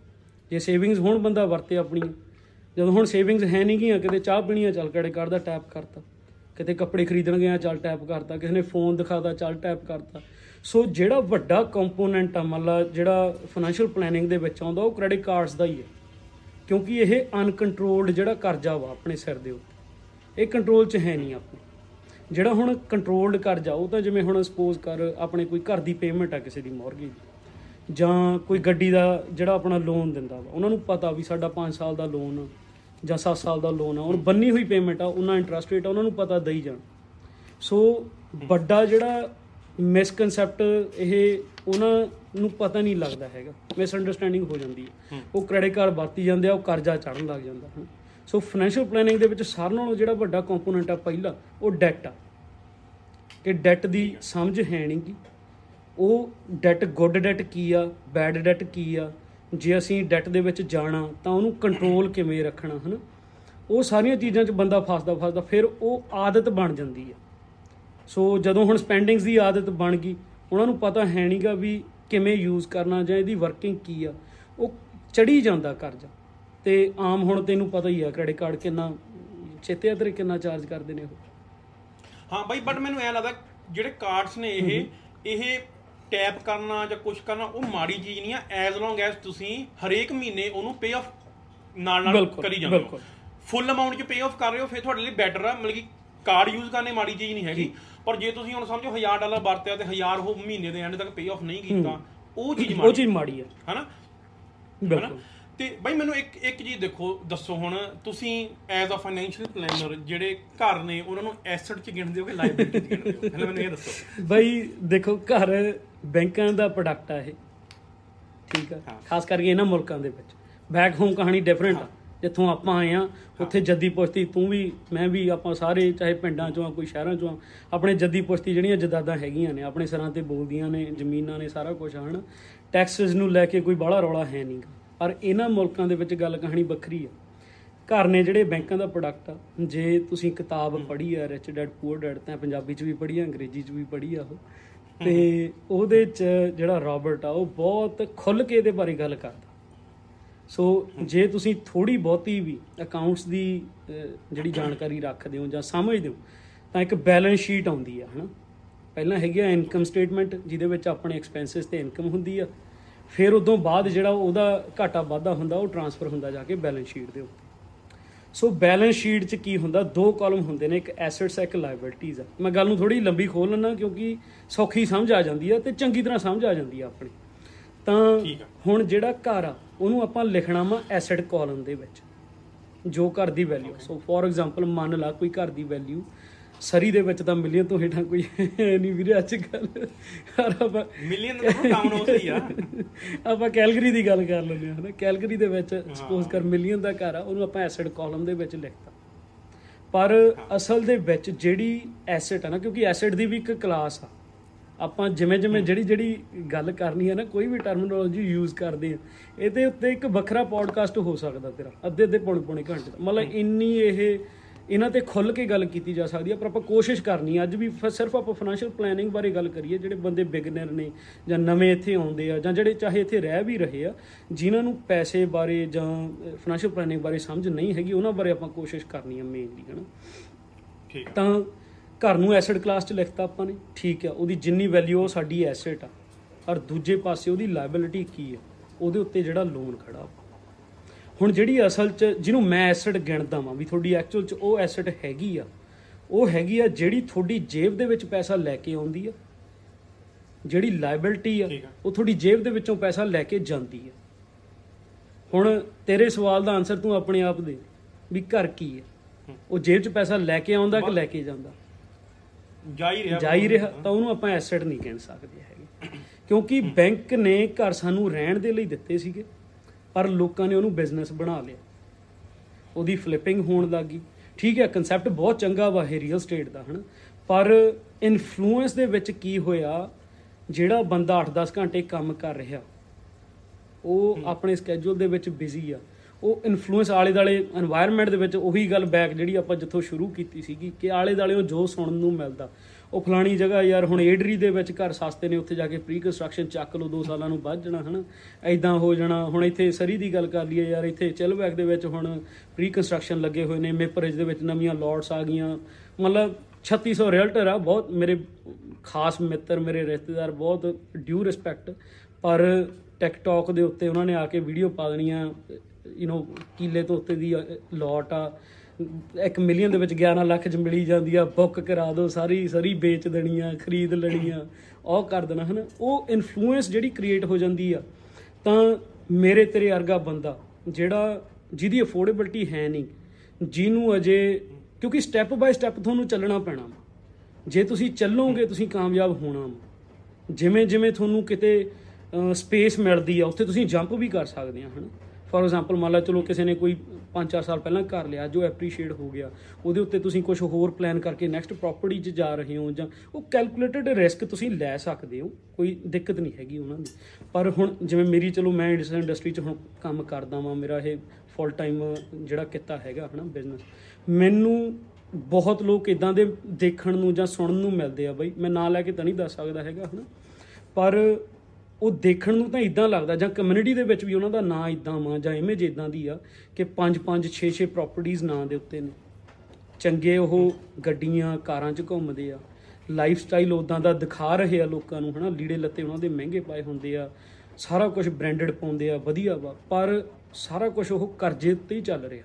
[SPEAKER 2] ਜੇ ਸੇਵਿੰਗਸ ਹੁਣ ਬੰਦਾ ਵਰਤੇ ਆਪਣੀਆਂ ਜਦੋਂ ਹੁਣ ਸੇਵਿੰਗਸ ਹੈ ਨਹੀਂ ਗੀਆਂ, ਕਿਤੇ ਚਾਹ ਪੀਣੀ ਆ, ਚੱਲ ਕ੍ਰੈਡਿਟ ਕਾਰਡ ਦਾ ਟੈਪ ਕਰਤਾ। ਕਿਤੇ ਕੱਪੜੇ ਖਰੀਦਣ ਗਿਆ, ਚੱਲ ਟੈਪ ਕਰਤਾ, ਕਿਸੇ ਨੇ ਫੋਨ ਦਿਖਾਤਾ, ਚੱਲ ਟੈਪ ਕਰਤਾ। ਸੋ ਜਿਹੜਾ ਵੱਡਾ ਕੰਪੋਨੈਂਟ ਆ ਮਤਲਬ ਜਿਹੜਾ ਫਾਈਨੈਂਸ਼ੀਅਲ ਪਲੈਨਿੰਗ ਦੇ ਵਿੱਚ ਆਉਂਦਾ, ਉਹ ਕ੍ਰੈਡਿਟ ਕਾਰਡਸ ਦਾ ਹੀ ਹੈ। ਕਿਉਂਕਿ ਇਹ ਅਨਕੰਟਰੋਲਡ ਜਿਹੜਾ ਕਰਜ਼ਾ ਵਾ, ਆਪਣੇ ਸਿਰ ਦੇ ਉੱਤੇ। ਇਹ ਕੰਟਰੋਲ 'ਚ ਹੈ ਨਹੀਂ ਆਪਣੇ। ਜਿਹੜਾ ਹੁਣ ਕੰਟਰੋਲਡ ਕਰਜ਼ਾ, ਉਹ ਤਾਂ ਜਿਵੇਂ ਹੁਣ ਸਪੋਜ਼ ਕਰ, ਆਪਣੇ ਕੋਈ ਘਰ ਦੀ ਪੇਮੈਂਟ ਆ, ਕਿਸੇ ਦੀ ਮੌਰਗੇਜ ਜਾਂ ਕੋਈ ਗੱਡੀ ਦਾ ਜਿਹੜਾ ਆਪਣਾ ਲੋਨ ਦਿੰਦਾ ਵਾ, ਉਹਨਾਂ ਨੂੰ ਪਤਾ ਵੀ ਸਾਡਾ 5 ਸਾਲ ਦਾ ਲੋਨ ਜਾਂ 7 ਸਾਲ ਦਾ ਲੋਨ ਆ ਹੁਣ ਬੰਨੀ ਹੋਈ ਪੇਮੈਂਟ ਆ ਉਹਨਾਂ ਇੰਟਰਸਟ ਰੇਟ ਆ ਉਹਨਾਂ ਨੂੰ ਪਤਾ ਦਈ ਜਾਣ। ਸੋ ਵੱਡਾ ਜਿਹੜਾ ਮਿਸਕਨਸੈਪਟ ਇਹ ਉਹਨਾਂ ਨੂੰ ਪਤਾ ਨਹੀਂ ਲੱਗਦਾ ਹੈਗਾ। ਮਿਸ ਅੰਡਰਸਟੈਂਡਿੰਗ ਹੋ ਜਾਂਦੀ ਹੈ। ਉਹ ਕ੍ਰੈਡਿਟ ਕਾਰਡ ਵਰਤੀ ਜਾਂਦੇ ਆ ਉਹ ਕਰਜ਼ਾ ਚੜਨ ਲੱਗ ਜਾਂਦਾ। ਹੈ ਸੋ ਫਾਈਨੈਂਸ਼ੀਅਲ ਪਲੈਨਿੰਗ ਦੇ ਵਿੱਚ ਸਾਰਿਆਂ ਨਾਲੋਂ ਜਿਹੜਾ ਵੱਡਾ ਕੰਪੋਨੈਂਟ ਆ ਪਹਿਲਾ ਉਹ ਡੈਟ ਆ। ਕਿ ਡੈਟ ਦੀ ਸਮਝ ਹੈ ਨਹੀਂ ਗੀ ਉਹ ਡੈਟ ਗੁੱਡ ਡੈਟ ਕੀ ਆ ਬੈਡ ਡੈਟ ਕੀ ਆ ਜੇ ਅਸੀਂ ਡੈਟ ਦੇ ਵਿੱਚ ਜਾਣਾ ਤਾਂ ਉਹਨੂੰ ਕੰਟਰੋਲ ਕਿਵੇਂ ਰੱਖਣਾ ਹਨਾ? ਉਹ ਸਾਰੀਆਂ ਚੀਜ਼ਾਂ 'ਚ ਬੰਦਾ ਫਸਦਾ ਫਸਦਾ ਫਿਰ ਉਹ ਆਦਤ ਬਣ ਜਾਂਦੀ ਆ। ਸੋ ਜਦੋਂ ਹੁਣ ਸਪੈਂਡਿੰਗਸ ਦੀ ਆਦਤ ਬਣ ਗਈ ਉਹਨਾਂ ਨੂੰ ਪਤਾ ਹੈ ਨਹੀਂਗਾ ਵੀ ਕਿਵੇਂ ਯੂਜ਼ ਕਰਨਾ ਜਾਂ ਇਹਦੀ ਵਰਕਿੰਗ ਕੀ ਆ। ਉਹ ਚੜੀ ਜਾਂਦਾ ਕਰਜ਼ਾ ਤੇ ਆਮ ਹੁਣ ਤੈਨੂੰ ਪਤਾ ਹੀ ਆ ਕ੍ਰੈਡਿਟ ਕਾਰਡ ਕਿੰਨਾ ਚੇਤੇ ਤੇਰੇ ਕਿੰਨਾ ਚਾਰਜ ਕਰਦੇ ਨੇ ਉਹ?
[SPEAKER 1] ਹਾਂ ਬਾਈ ਬਟ ਮੈਨੂੰ ਐ ਲੱਗਦਾ ਜਿਹੜੇ ਕਾਰਡਸ ਨੇ ਇਹ ਇਹ ਟੈਪ ਕਰਨਾ ਜਾਂ ਕੁਝ ਕਰਨਾ ਉਹ ਮਾੜੀ ਚੀਜ਼ ਨਹੀਂ ਆ। ਐਜ਼ ਲੌਂਗ ਐਜ਼ ਤੁਸੀਂ ਹਰੇਕ ਮਹੀਨੇ ਉਹਨੂੰ ਪੇ ਆਫ ਨਾਲ ਨਾਲ ਕਰੀ ਜਾਂਦੇ ਹੋ। ਫੁੱਲ ਅਮਾਉਂਟ 'ਚ ਪੇ ਆਫ ਕਰ ਰਹੇ ਹੋ ਫਿਰ ਤੁਹਾਡੇ ਲਈ ਬੈਟਰ ਆ। ਮਤਲਬ ਕਿ ਕਾਰਡ ਯੂਜ਼ ਕਰਨੇ ਮਾੜੀ ਚੀਜ਼ ਨਹੀਂ ਹੈਗੀ। ਪਰ ਜੇ ਤੁਸੀਂ ਹੁਣ ਸਮਝੋ 1000 ਡਾਲਰ ਵਰਤਿਆ ਤੇ 1000 ਉਹ ਮਹੀਨੇ ਦੇ ਐਂਡ ਤੱਕ ਪੇ ਆਫ ਨਹੀਂ ਕੀਤਾ ਉਹ ਚੀਜ਼
[SPEAKER 2] ਉਹ
[SPEAKER 1] ਮਾੜੀ
[SPEAKER 2] ਚੀਜ਼ ਮਾੜੀ ਆ।
[SPEAKER 1] ਹਨਾ? ਹਨਾ?
[SPEAKER 2] ਬਿਲਕੁਲ
[SPEAKER 1] ਤੇ ਬਾਈ ਮੈਨੂੰ ਇੱਕ ਇੱਕ ਚੀਜ਼ ਦੇਖੋ ਦੱਸੋ ਹੁਣ। ਤੁਸੀਂ ਐਜ਼ ਅ ਫਾਈਨੈਂਸ਼ੀਅਲ ਪਲੈਨਰ ਜਿਹੜੇ ਘਰ ਨੇ ਉਹਨਾਂ ਨੂੰ ਐਸੈਟ 'ਚ ਗਿਣਦੇ ਹੋ ਕਿ ਲਾਇਬਿਲਿਟੀ 'ਚ ਗਿਣਦੇ ਹੋ? ਪਹਿਲਾਂ ਮੈਨੂੰ ਇਹ ਦੱਸੋ।
[SPEAKER 2] ਬਈ ਦੇਖੋ ਘਰ ਬੈਂਕਾਂ ਦਾ ਪ੍ਰੋਡਕਟ ਆ ਇਹ। ਠੀਕ ਆ। ਖਾਸ ਕਰਕੇ ਇਹਨਾਂ ਮੁਲਕਾਂ ਦੇ ਵਿੱਚ। ਬੈਕ ਹੋਮ ਕਹਾਣੀ ਡਿਫਰੈਂਟ ਆ। ਜਿੱਥੋਂ ਆਪਾਂ ਆਏ ਆ ਉੱਥੇ ਜੱਦੀ ਪੁਸ਼ਤੀ ਤੂੰ ਵੀ ਮੈਂ ਵੀ ਆਪਾਂ ਸਾਰੇ ਚਾਹੇ ਪਿੰਡਾਂ ਚੋਂ ਆ ਕੋਈ ਸ਼ਹਿਰਾਂ ਚੋਂ ਆ ਆਪਣੇ ਜੱਦੀ ਪੁਸ਼ਤੀ ਜਿਹੜੀਆਂ ਜਦਾਦਾਂ ਹੈਗੀਆਂ ਨੇ ਆਪਣੇ ਸਿਰਾਂ ਤੇ ਬੋਲਦੀਆਂ ਨੇ ਜ਼ਮੀਨਾਂ ਨੇ ਸਾਰਾ ਕੁਝ ਹਨ? ਟੈਕਸਸ ਨੂੰ ਲੈ ਕੇ ਕੋਈ ਬਾਹਲਾ ਰੌਲਾ ਹੈ ਨਹੀਂਗਾ ਪਰ ਇਹਨਾਂ ਮੁਲਕਾਂ ਦੇ ਵਿੱਚ ਗੱਲ ਕਹਾਣੀ ਵੱਖਰੀ ਆ। ਘਰ ਨੇ ਜਿਹੜੇ ਬੈਂਕਾਂ ਦਾ ਪ੍ਰੋਡਕਟ ਆ ਜੇ ਤੁਸੀਂ ਕਿਤਾਬ ਪੜ੍ਹੀ ਆ ਰਿਚ ਡੈਡ ਪੂਅਰ ਡੈਡ ਤਾਂ ਪੰਜਾਬੀ 'ਚ ਵੀ ਪੜ੍ਹੀ ਆ ਅੰਗਰੇਜ਼ੀ 'ਚ ਵੀ ਪੜ੍ਹੀ ਆ ਉਹ ਤੇ ਉਹਦੇ 'ਚ ਜਿਹੜਾ ਰਾਬਰਟ ਆ ਉਹ ਬਹੁਤ ਖੁੱਲ ਕੇ ਇਹਦੇ ਬਾਰੇ ਗੱਲ ਕਰਦਾ। ਸੋ ਜੇ ਤੁਸੀਂ ਥੋੜੀ ਬਹੁਤੀ ਵੀ ਅਕਾਊਂਟਸ ਦੀ ਅਹ, ਜਿਹੜੀ ਜਾਣਕਾਰੀ ਰੱਖਦੇ ਹੋ ਜਾਂ ਸਮਝਦੇ ਹੋ ਤਾਂ ਇੱਕ ਬੈਲੈਂਸ ਸ਼ੀਟ ਆਉਂਦੀ ਆ ਹਨਾ? ਪਹਿਲਾਂ ਹੈਗੀ ਆ ਇਨਕਮ ਸਟੇਟਮੈਂਟ ਜਿਹਦੇ ਵਿੱਚ ਆਪਣੇ ਐਕਸਪੈਂਸਸ ਤੇ ਇਨਕਮ ਹੁੰਦੀ ਆ। ਫਿਰ ਉਦੋਂ ਬਾਅਦ ਜਿਹੜਾ ਉਹਦਾ ਘਾਟਾ ਵਾਧਾ ਹੁੰਦਾ ਉਹ ਟਰਾਂਸਫਰ ਹੁੰਦਾ ਜਾ ਕੇ ਬੈਲੈਂਸ ਸ਼ੀਟ ਦੇ ਉੱਤੇ ਸੋ ਬੈਲੈਂਸ ਸ਼ੀਟ 'ਚ ਕੀ ਹੁੰਦਾ? ਦੋ ਕਾਲਮ ਹੁੰਦੇ ਨੇ ਇੱਕ ਐਸੈਟਸ ਇੱਕ ਲਾਇਬਿਲਟੀਜ਼ ਆ। ਮੈਂ ਗੱਲ ਨੂੰ ਥੋੜੀ ਲੰਬੀ ਖੋਲ ਲੈਣਾ ਕਿਉਂਕਿ ਸੌਖੀ ਸਮਝ ਆ ਜਾਂਦੀ ਆ ਤੇ ਚੰਗੀ ਤਰ੍ਹਾਂ ਸਮਝ ਆ ਜਾਂਦੀ ਆ ਆਪਣੀ। ਤਾਂ। ਹੁਣ ਜਿਹੜਾ ਘਰ ਆ ਉਹਨੂੰ ਆਪਾਂ ਲਿਖਣਾ ਵਾ ਐਸੈਟ ਕਾਲਮ ਦੇ ਵਿੱਚ ਜੋ ਘਰ ਦੀ ਵੈਲਿਊ ਸੋ ਫੋਰ ਐਗਜ਼ਾਮਪਲ ਮੰਨ ਲਾ ਕੋਈ ਘਰ ਦੀ ਵੈਲਿਊ ਸਰੀ ਦੇ ਵਿੱਚ ਤਾਂ ਮਿਲੀਅਨ ਤੋਂ ਹੇਠਾਂ ਕੋਈ ਨਹੀਂ ਵੀਰੇ ਅੱਜ ਕੱਲ ਆਪਾਂ
[SPEAKER 1] ਮਿਲੀਅਨ ਦਾ ਟਾਊਨ ਹਾਊਸ ਹੀ ਆ।
[SPEAKER 2] ਆਪਾਂ ਕੈਲਗਰੀ ਦੀ ਗੱਲ ਕਰ ਲੈਂਦੇ ਹਾਂ ਹਨਾ? ਕੈਲਗਰੀ ਦੇ ਵਿੱਚ ਸਪੋਜ਼ ਕਰ ਮਿਲੀਅਨ ਦਾ ਘਰ ਆ ਉਹਨੂੰ ਆਪਾਂ ਐਸੈਟ ਕਾਲਮ ਦੇ ਵਿੱਚ ਲਿਖਤਾ। ਪਰ ਅਸਲ ਦੇ ਵਿੱਚ ਜਿਹੜੀ ਐਸੈਟ ਆ ਨਾ ਕਿਉਂਕਿ ਐਸੈਟ ਦੀ ਵੀ ਇੱਕ ਕਲਾਸ ਆ। ਆਪਾਂ ਜਿਵੇਂ ਜਿਵੇਂ ਜਿਹੜੀ ਜਿਹੜੀ ਗੱਲ ਕਰਨੀ ਹੈ ਨਾ ਕੋਈ ਵੀ ਟਰਮੀਨੋਲੋਜੀ ਯੂਜ਼ ਕਰਦੇ ਆ ਇਹਦੇ ਉੱਤੇ ਇੱਕ ਵੱਖਰਾ ਪੋਡਕਾਸਟ ਹੋ ਸਕਦਾ ਤੇਰਾ ਅੱਧੇ ਅੱਧੇ ਪੌਣੇ ਪੌਣੇ ਘੰਟੇ ਦਾ। ਮਤਲਬ ਇੰਨੀ ਇਹ ਇਹਨਾਂ ਤੇ ਖੁੱਲ ਕੇ ਗੱਲ ਕੀਤੀ ਜਾ ਸਕਦੀ ਹੈ ਪਰ ਆਪਾਂ ਕੋਸ਼ਿਸ਼ ਕਰਨੀ ਹੈ ਅੱਜ ਵੀ ਸਿਰਫ ਆਪਾਂ ਫਾਈਨੈਂਸ਼ੀਅਲ ਪਲੈਨਿੰਗ ਬਾਰੇ ਗੱਲ ਕਰੀਏ ਜਿਹੜੇ ਬੰਦੇ ਬਿਗਨਰ ਨੇ ਜਾਂ ਨਵੇਂ ਇੱਥੇ ਆਉਂਦੇ ਆ ਜਾਂ ਜਿਹੜੇ ਚਾਹੇ ਇੱਥੇ ਰਹਿ ਵੀ ਰਹੇ ਆ ਜਿਨ੍ਹਾਂ ਨੂੰ ਪੈਸੇ ਬਾਰੇ ਜਾਂ ਫਾਈਨੈਂਸ਼ੀਅਲ ਪਲੈਨਿੰਗ ਬਾਰੇ ਸਮਝ ਨਹੀਂ ਹੈਗੀ ਉਹਨਾਂ ਬਾਰੇ ਆਪਾਂ ਕੋਸ਼ਿਸ਼ ਕਰਨੀ ਹੈ ਮੇਨਲੀ ਹਨਾ?
[SPEAKER 1] ਠੀਕ ਆ
[SPEAKER 2] ਤਾਂ ਘਰ ਨੂੰ ਐਸੈਟ ਕਲਾਸ 'ਚ ਲਿਖਤਾ ਆਪਾਂ ਨੇ ਠੀਕ ਆ ਉਹਦੀ ਜਿੰਨੀ ਵੈਲਿਊ ਉਹ ਸਾਡੀ ਐਸੈਟ ਆ। ਔਰ ਦੂਜੇ ਪਾਸੇ ਉਹਦੀ ਲਾਇਬਿਲਿਟੀ ਕੀ ਆ? ਉਹਦੇ ਉੱਤੇ ਜਿਹੜਾ ਲੋਨ ਖੜਾ ਵਾ। ਹੁਣ ਜਿਹੜੀ ਅਸਲ 'ਚ ਜਿਹਨੂੰ ਮੈਂ ਐਸੈਟ ਗਿਣਦਾ ਵਾਂ ਵੀ ਤੁਹਾਡੀ ਐਕਚੁਅਲ 'ਚ ਉਹ ਐਸੈਟ ਹੈਗੀ ਆ ਉਹ ਹੈਗੀ ਆ ਜਿਹੜੀ ਤੁਹਾਡੀ ਜੇਬ ਦੇ ਵਿੱਚ ਪੈਸਾ ਲੈ ਕੇ ਆਉਂਦੀ ਆ। ਜਿਹੜੀ ਲਾਇਬਿਲਿਟੀ ਆ। ਉਹ ਤੁਹਾਡੀ ਜੇਬ ਦੇ ਵਿੱਚੋਂ ਪੈਸਾ ਲੈ ਕੇ ਜਾਂਦੀ ਆ। ਹੁਣ ਤੇਰੇ ਸਵਾਲ ਦਾ ਆਨਸਰ ਤੂੰ ਆਪਣੇ ਆਪ ਦੇ ਵੀ ਘਰ ਕੀ ਹੈ। ਉਹ ਜੇਬ 'ਚ ਪੈਸਾ ਲੈ ਕੇ ਆਉਂਦਾ ਕਿ ਲੈ ਕੇ ਜਾਂਦਾ?
[SPEAKER 1] ਜਾ ਹੀ ਰਿਹਾ
[SPEAKER 2] ਜਾ ਹੀ ਰਿਹਾ ਤਾਂ ਉਹਨੂੰ ਆਪਾਂ ਐਸੈਟ ਨਹੀਂ ਕਹਿ ਸਕਦੇ ਹੈਗੇ। ਕਿਉਂਕਿ ਬੈਂਕ ਨੇ ਘਰ ਸਾਨੂੰ ਰਹਿਣ ਦੇ ਲਈ ਦਿੱਤੇ ਸੀਗੇ। ਪਰ ਲੋਕਾਂ ਨੇ ਉਹਨੂੰ ਬਿਜ਼ਨਸ ਬਣਾ ਲਿਆ। ਉਹਦੀ ਫਲਿੱਪਿੰਗ ਹੋਣ ਲੱਗੀ ਠੀਕ ਹੈ ਕਨਸੈਪਟ ਬਹੁਤ ਚੰਗਾ ਵਾ ਇਹ ਰੀਅਲ ਸਟੇਟ ਦਾ ਹਨ? ਪਰ ਇਨਫਲੂਐਂਸ ਦੇ ਵਿੱਚ ਕੀ ਹੋਇਆ? ਜਿਹੜਾ ਬੰਦਾ 8-10 ਘੰਟੇ ਕੰਮ ਕਰ ਰਿਹਾ ਉਹ ਆਪਣੇ ਸਕੇਜੂਲ ਦੇ ਵਿੱਚ ਬਿਜ਼ੀ ਆ। ਉਹ ਇਨਫਲੂਐਂਸ ਆਲੇ ਦਾਲੇ এনवायरमेंट ਦੇ ਵਿੱਚ ਉਹੀ ਗੱਲ ਬੈਕ ਜਿਹੜੀ ਆਪਾਂ ਜਿੱਥੋਂ ਸ਼ੁਰੂ ਕੀਤੀ ਸੀਗੀ ਕਿ ਆਲੇ ਦਾਲੇ ਉਹ ਜੋ ਸੁਣਨ ਨੂੰ ਮਿਲਦਾ। ਉਹ ਫਲਾਣੀ ਜਗ੍ਹਾ ਯਾਰ, ਹੁਣ ਏਡਰੀ ਦੇ ਵਿੱਚ ਘਰ ਸਸਤੇ ਨੇ, ਉੱਥੇ ਜਾ ਕੇ ਪ੍ਰੀ ਕੰਸਟਰਕਸ਼ਨ ਚੱਕ ਲਓ 2 ਸਾਲਾਂ ਨੂੰ ਵੱਧ ਜਾਣਾ, ਹਨਾ? ਐਦਾਂ ਹੋ ਜਾਣਾ। ਹੁਣ ਇੱਥੇ ਸਰੀ ਦੀ ਗੱਲ ਕਰ ਲਈਏ ਯਾਰ, ਇੱਥੇ ਚਿਲਬੈਕ ਦੇ ਵਿੱਚ ਹੁਣ ਪ੍ਰੀ ਕੰਸਟਰਕਸ਼ਨ ਲੱਗੇ ਹੋਏ ਨੇ ਮੇਪਰਜ ਦੇ ਵਿੱਚ ਨਵੀਆਂ ਲੋਟਸ ਆ ਗਈਆਂ। ਮਤਲਬ 3600 ਰੀਅਲਟਰ ਆ, ਬਹੁਤ ਮੇਰੇ ਖਾਸ ਮਿੱਤਰ, ਮੇਰੇ ਰਿਸ਼ਤੇਦਾਰ, ਬਹੁਤ ਡਿਊ ਰਿਸਪੈਕਟ ਪਰ ਟਿਕਟੌਕ ਦੇ ਉੱਤੇ ਉਹਨਾਂ ਨੇ ਆ ਕੇ ਵੀਡੀਓ ਪਾ ਦੇਣੀਆਂ ਯੂ نو ਕਿੱਲੇ ਤੋਂ ਉੱਤੇ ਦੀ ਲੋਟ ਆ। 1 ਮਿਲੀਅਨ ਦੇ ਵਿੱਚ 11 ਲੱਖ ਚ ਮਿਲੀ ਜਾਂਦੀ ਆ ਬੁੱਕ ਕਰਾ ਦਿਓ ਸਾਰੀ ਸਾਰੀ ਵੇਚ ਦੇਣੀਆਂ, ਖਰੀਦ ਲੈਣੀਆਂ, ਉਹ ਕਰ ਦੇਣਾ, ਹਨਾ ਉਹ ਇਨਫਲੂਐਂਸ ਜਿਹੜੀ ਕ੍ਰੀਏਟ ਹੋ ਜਾਂਦੀ ਆ, ਤਾਂ ਮੇਰੇ ਤੇਰੇ ਵਰਗਾ ਬੰਦਾ, ਜਿਹੜਾ ਜਿਹਦੀ ਅਫੋਰਡੇਬਿਲਟੀ ਹੈ ਨਹੀਂ, ਜਿਹਨੂੰ ਅਜੇ, ਕਿਉਂਕਿ ਸਟੈਪ ਬਾਈ ਸਟੈਪ ਤੁਹਾਨੂੰ ਚੱਲਣਾ ਪੈਣਾ ਵਾ। ਜੇ ਤੁਸੀਂ ਚੱਲੋਗੇ, ਤੁਸੀਂ ਕਾਮਯਾਬ ਹੋਣਾ ਵਾ। ਜਿਵੇਂ ਜਿਵੇਂ ਤੁਹਾਨੂੰ ਕਿਤੇ ਸਪੇਸ ਮਿਲਦੀ ਆ, ਉੱਥੇ ਤੁਸੀਂ ਜੰਪ ਵੀ ਕਰ ਸਕਦੇ ਆ, ਹਨਾ ਫੋਰ ਐਗਜ਼ਾਮਪਲ ਮੰਨ ਲਾ, ਚਲੋ ਕਿਸੇ ਨੇ ਕੋਈ 5-4 ਸਾਲ ਪਹਿਲਾਂ ਘਰ ਲਿਆ, ਜੋ ਐਪਰੀਸ਼ੀਏਟ ਹੋ ਗਿਆ। ਉਹਦੇ ਉੱਤੇ ਤੁਸੀਂ ਕੁਝ ਹੋਰ ਪਲਾਨ ਕਰਕੇ ਨੈਕਸਟ ਪ੍ਰਾਪਰਟੀ 'ਚ ਜਾ ਰਹੇ ਹੋ ਜਾਂ ਉਹ ਕੈਲਕੂਲੇਟਡ ਰਿਸਕ ਤੁਸੀਂ ਲੈ ਸਕਦੇ ਹੋ। ਕੋਈ ਦਿੱਕਤ ਨਹੀਂ ਹੈਗੀ ਉਹਨਾਂ ਦੀ। ਪਰ ਹੁਣ ਜਿਵੇਂ ਮੇਰੀ, ਚਲੋ ਮੈਂ ਇਸ ਇੰਡਸਟਰੀ 'ਚ ਹੁਣ ਕੰਮ ਕਰਦਾ ਵਾਂ, ਮੇਰਾ ਇਹ ਫੁੱਲ ਟਾਈਮ ਜਿਹੜਾ ਕਿੱਤਾ ਹੈਗਾ ਹਨਾ ਬਿਜ਼ਨਸ ਮੈਨੂੰ ਬਹੁਤ ਲੋਕ ਇਦਾਂ ਦੇ ਦੇਖਣ ਨੂੰ ਜਾਂ ਸੁਣਨ ਨੂੰ ਮਿਲਦੇ ਆ ਬਈ, ਮੈਂ ਨਾਂ ਲੈ ਕੇ ਤਾਂ ਨਹੀਂ ਦੱਸ ਸਕਦਾ ਹੈਗਾ ਹਨਾ। ਪਰ ਉਹ ਦੇਖਣ ਨੂੰ ਤਾਂ ਇਦਾਂ ਲੱਗਦਾ, ਜਾਂ ਕਮਿਊਨਿਟੀ ਦੇ ਵਿੱਚ ਵੀ ਉਹਨਾਂ ਦਾ ਨਾਂ ਇਦਾਂ ਵਾ, ਜਾਂ ਇਮੇਜ ਇਦਾਂ ਦੀ ਆ, ਕਿ 5 5 6 6 ਪ੍ਰਾਪਰਟੀਆਂ ਨਾਂ ਦੇ ਉੱਤੇ ਨੇ। ਚੰਗੇ ਉਹ ਗੱਡੀਆਂ, ਕਾਰਾਂ 'ਚ ਘੁੰਮਦੇ ਆ ਲਾਈਫ ਸਟਾਈਲ ਉਦਾਂ ਦਾ ਦਿਖਾ ਰਹੇ ਆ ਲੋਕਾਂ ਨੂੰ, ਹਨਾ, ਲੀੜੇ ਲੱਤੇ ਉਹਨਾਂ ਦੇ ਮਹਿੰਗੇ ਪਾਏ ਹੁੰਦੇ ਆ, ਸਾਰਾ ਕੁਝ ਬ੍ਰਾਂਡਡ ਪਾਉਂਦੇ ਆ, ਵਧੀਆ ਵਾ, ਪਰ ਸਾਰਾ ਕੁਝ ਉਹ ਕਰਜ਼ੇ ਉੱਤੇ ਹੀ ਚੱਲ ਰਿਹਾ।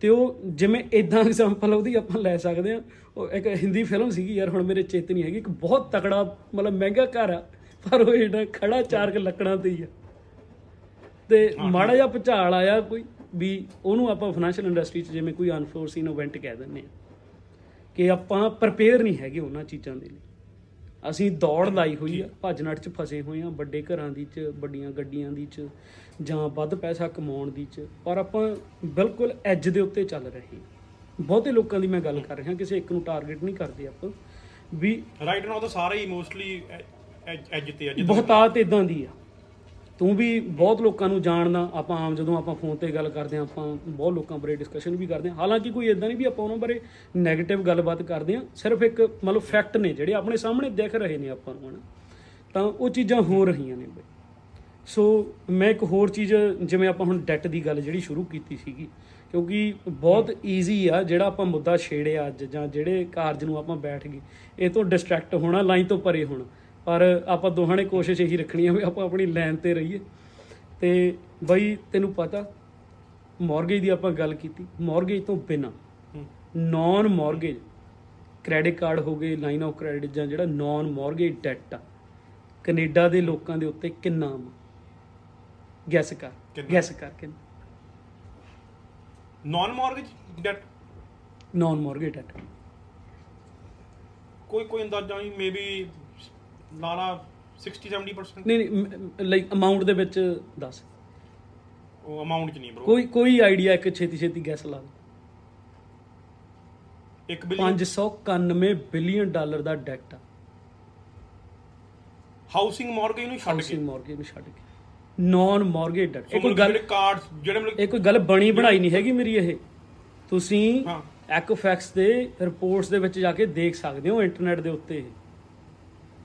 [SPEAKER 2] ਤੇ ਉਹ ਜਿਵੇਂ ਇਦਾਂ ਐਗਜ਼ਾਮਪਲ ਉਹਦੀ ਆਪਾਂ ਲੈ ਸਕਦੇ ਆ। ਉਹ ਇੱਕ ਹਿੰਦੀ ਫਿਲਮ ਸੀਗੀ ਯਾਰ, ਹੁਣ ਮੇਰੇ ਚੇਤੇ ਨਹੀਂ ਹੈਗੀ, ਇੱਕ ਬਹੁਤ ਤਕੜਾ, ਮਤਲਬ ਮਹਿੰਗਾ ਘਰ ਆ। ਪਰ ਉਹ ਜਿਹੜਾ ਖੜਾ ਚਾਰ ਕੁ ਲੱਕੜਾਂ ਤੇ ਹੀ ਆ। ਤੇ ਮਾੜਾ ਜਿਹਾ ਭੁਚਾਲ ਆਇਆ ਕੋਈ ਵੀ ਉਹਨੂੰ ਆਪਾਂ ਫਾਈਨੈਂਸ਼ੀਅਲ ਇੰਡਸਟਰੀ 'ਚ ਜਿਵੇਂ ਕੋਈ ਅਨਫੋਰਸੀਨ ਇਵੈਂਟ ਕਹਿ ਦਿੰਦੇ ਆ ਕਿ ਆਪਾਂ ਪ੍ਰਪੇਅਰ ਨਹੀਂ ਹੈਗੇ ਉਹਨਾਂ ਚੀਜ਼ਾਂ ਦੇ ਲਈ। ਅਸੀਂ ਦੌੜ ਲਾਈ ਹੋਈ ਆ ਭੱਜ ਨੱਠ 'ਚ ਫਸੇ ਹੋਏ ਆ ਵੱਡੇ ਘਰਾਂ ਦੀ 'ਚ ਵੱਡੀਆਂ ਗੱਡੀਆਂ ਦੀ 'ਚ ਜਾਂ ਵੱਧ ਪੈਸਾ ਕਮਾਉਣ ਦੀ 'ਚ ਪਰ ਆਪਾਂ ਬਿਲਕੁਲ ਐਜ ਦੇ ਉੱਤੇ ਚੱਲ ਰਹੇ ਬਹੁਤੇ ਲੋਕਾਂ ਦੀ ਮੈਂ ਗੱਲ ਕਰ ਰਿਹਾ ਕਿਸੇ ਇੱਕ ਨੂੰ ਟਾਰਗੇਟ ਨਹੀਂ ਕਰਦੇ ਆਪਾਂ ਵੀ
[SPEAKER 1] ਰਾਈਟ ਨਾਓ ਤਾਂ ਸਾਰੇ ਹੀ ਮੋਸਟਲੀ ਐਜ ਤੇ ਜਿੱਦਾਂ
[SPEAKER 2] ਬਹੁਤਾਤ ਇਦਾਂ ਦੀ ਆ। ਤੂੰ ਵੀ ਬਹੁਤ ਲੋਕਾਂ ਨੂੰ ਜਾਣਦਾ ਆਪਾਂ ਆਮ ਜਦੋਂ ਆਪਾਂ ਫੋਨ ਤੇ ਗੱਲ ਕਰਦੇ ਆ ਆਪਾਂ ਬਹੁਤ ਲੋਕਾਂ ਬਾਰੇ ਡਿਸਕਸ਼ਨ ਵੀ ਕਰਦੇ ਆ ਹਾਲਾਂਕਿ ਕੋਈ ਇਦਾਂ ਨਹੀਂ ਵੀ ਆਪਾਂ ਉਹਨਾਂ ਬਾਰੇ 네ਗੇਟਿਵ ਗੱਲਬਾਤ ਕਰਦੇ ਆ ਸਿਰਫ ਇੱਕ ਮਤਲਬ ਫੈਕਟ ਨੇ ਜਿਹੜੇ ਆਪਣੇ ਸਾਹਮਣੇ ਦਿਖ ਰਹੇ ਨੇ ਆਪਾਂ ਨੂੰ ਹਨਾ। ਤਾਂ ਉਹ ਚੀਜ਼ਾਂ ਹੋ ਰਹੀਆਂ ਨੇ ਬਈ। ਸੋ ਮੈਂ ਇੱਕ ਹੋਰ ਚੀਜ਼ ਜਿਵੇਂ ਆਪਾਂ ਹੁਣ ਡੈਟ ਦੀ ਗੱਲ ਜਿਹੜੀ ਸ਼ੁਰੂ ਕੀਤੀ ਸੀਗੀ ਕਿਉਂਕਿ ਬਹੁਤ ਈਜ਼ੀ ਆ ਜਿਹੜਾ ਆਪਾਂ ਮੁੱਦਾ ਛੇੜਿਆ ਅੱਜ ਜਾਂ ਜਿਹੜੇ ਕਾਰਜ ਨੂੰ ਆਪਾਂ ਬੈਠ ਗਏ ਇਹ ਤੋਂ ਡਿਸਟਰੈਕਟ ਹੋਣਾ ਲਾਈਨ ਤੋਂ ਪਰੇ ਹੋਣਾ। ਪਰ ਆਪਾਂ ਦੋਹਾਂ ਨੇ ਕੋਸ਼ਿਸ਼ ਇਹੀ ਰੱਖਣੀ ਆ ਵੀ ਆਪਾਂ ਆਪਣੀ ਲਾਈਨ ਤੇ ਰਹੀਏ। ਤੇ ਬਈ ਤੈਨੂੰ ਪਤਾ ਮਾਰਗੇਜ ਦੀ ਆਪਾਂ ਗੱਲ ਕੀਤੀ। ਮਾਰਗੇਜ ਤੋਂ ਬਿਨਾ ਨਾਨ ਮਾਰਗੇਜ ਕ੍ਰੈਡਿਟ ਕਾਰਡ ਹੋ ਗਏ ਲਾਈਨ ਆਫ ਕ੍ਰੈਡਿਟ ਜਾਂ ਜਿਹੜਾ ਨਾਨ ਮਾਰਗੇਜ ਡੈਟ ਆ ਕੈਨੇਡਾ ਦੇ ਲੋਕਾਂ ਦੇ ਉੱਤੇ ਕਿੰਨਾ ਗੈਸ ਕਰ? ਗੈਸ ਕਰ ਕਿੰਨਾ?
[SPEAKER 1] Non mortgage debt
[SPEAKER 2] non mortgage debt
[SPEAKER 1] ਕੋਈ ਕੋਈ ਅੰਦਾਜ਼ਾ ਨਹੀਂ ਮੇਬੀ ਲਾਲਾ 60 70%
[SPEAKER 2] ਨਹੀਂ ਨਹੀਂ ਲਾਈਕ ਅਮਾਉਂਟ ਦੇ ਵਿੱਚ ਦੱਸ।
[SPEAKER 1] ਉਹ ਅਮਾਉਂਟ ਚ ਨਹੀਂ ਬ్రో
[SPEAKER 2] ਕੋਈ ਕੋਈ ਆਈਡੀਆ ਇੱਕ ਛੇਤੀ ਛੇਤੀ ਗੈਸ ਲਾ
[SPEAKER 1] 1 ਬਿਲੀਅਨ
[SPEAKER 2] 591 ਬਿਲੀਅਨ ਡਾਲਰ ਦਾ ਡੈਟ ਆ।
[SPEAKER 1] ਹਾਊਸਿੰਗ ਮਾਰਗੇਜ ਨੂੰ ਛੱਡ ਕੇ।
[SPEAKER 2] ਹਾਊਸਿੰਗ ਮਾਰਗੇਜ ਨੂੰ ਛੱਡ ਕੇ। ਨਾਨ ਮਾਰਗੇਜ ਡੈਟ ਇਹ ਕੋਈ ਗੱਲ
[SPEAKER 1] ਕਾਰਡਸ ਜਿਹੜੇ ਮਤਲਬ
[SPEAKER 2] ਇਹ ਕੋਈ ਗੱਲ ਬਣੀ ਬਣਾਈ ਨਹੀਂ ਹੈਗੀ ਮੇਰੀ ਇਹ। ਤੁਸੀਂ
[SPEAKER 1] ਹਾਂ।
[SPEAKER 2] ਐਕੋਫੈਕਸ ਦੇ ਰਿਪੋਰਟਸ ਦੇ ਵਿੱਚ ਜਾ ਕੇ ਦੇਖ ਸਕਦੇ ਹੋ ਇੰਟਰਨੈਟ ਦੇ ਉੱਤੇ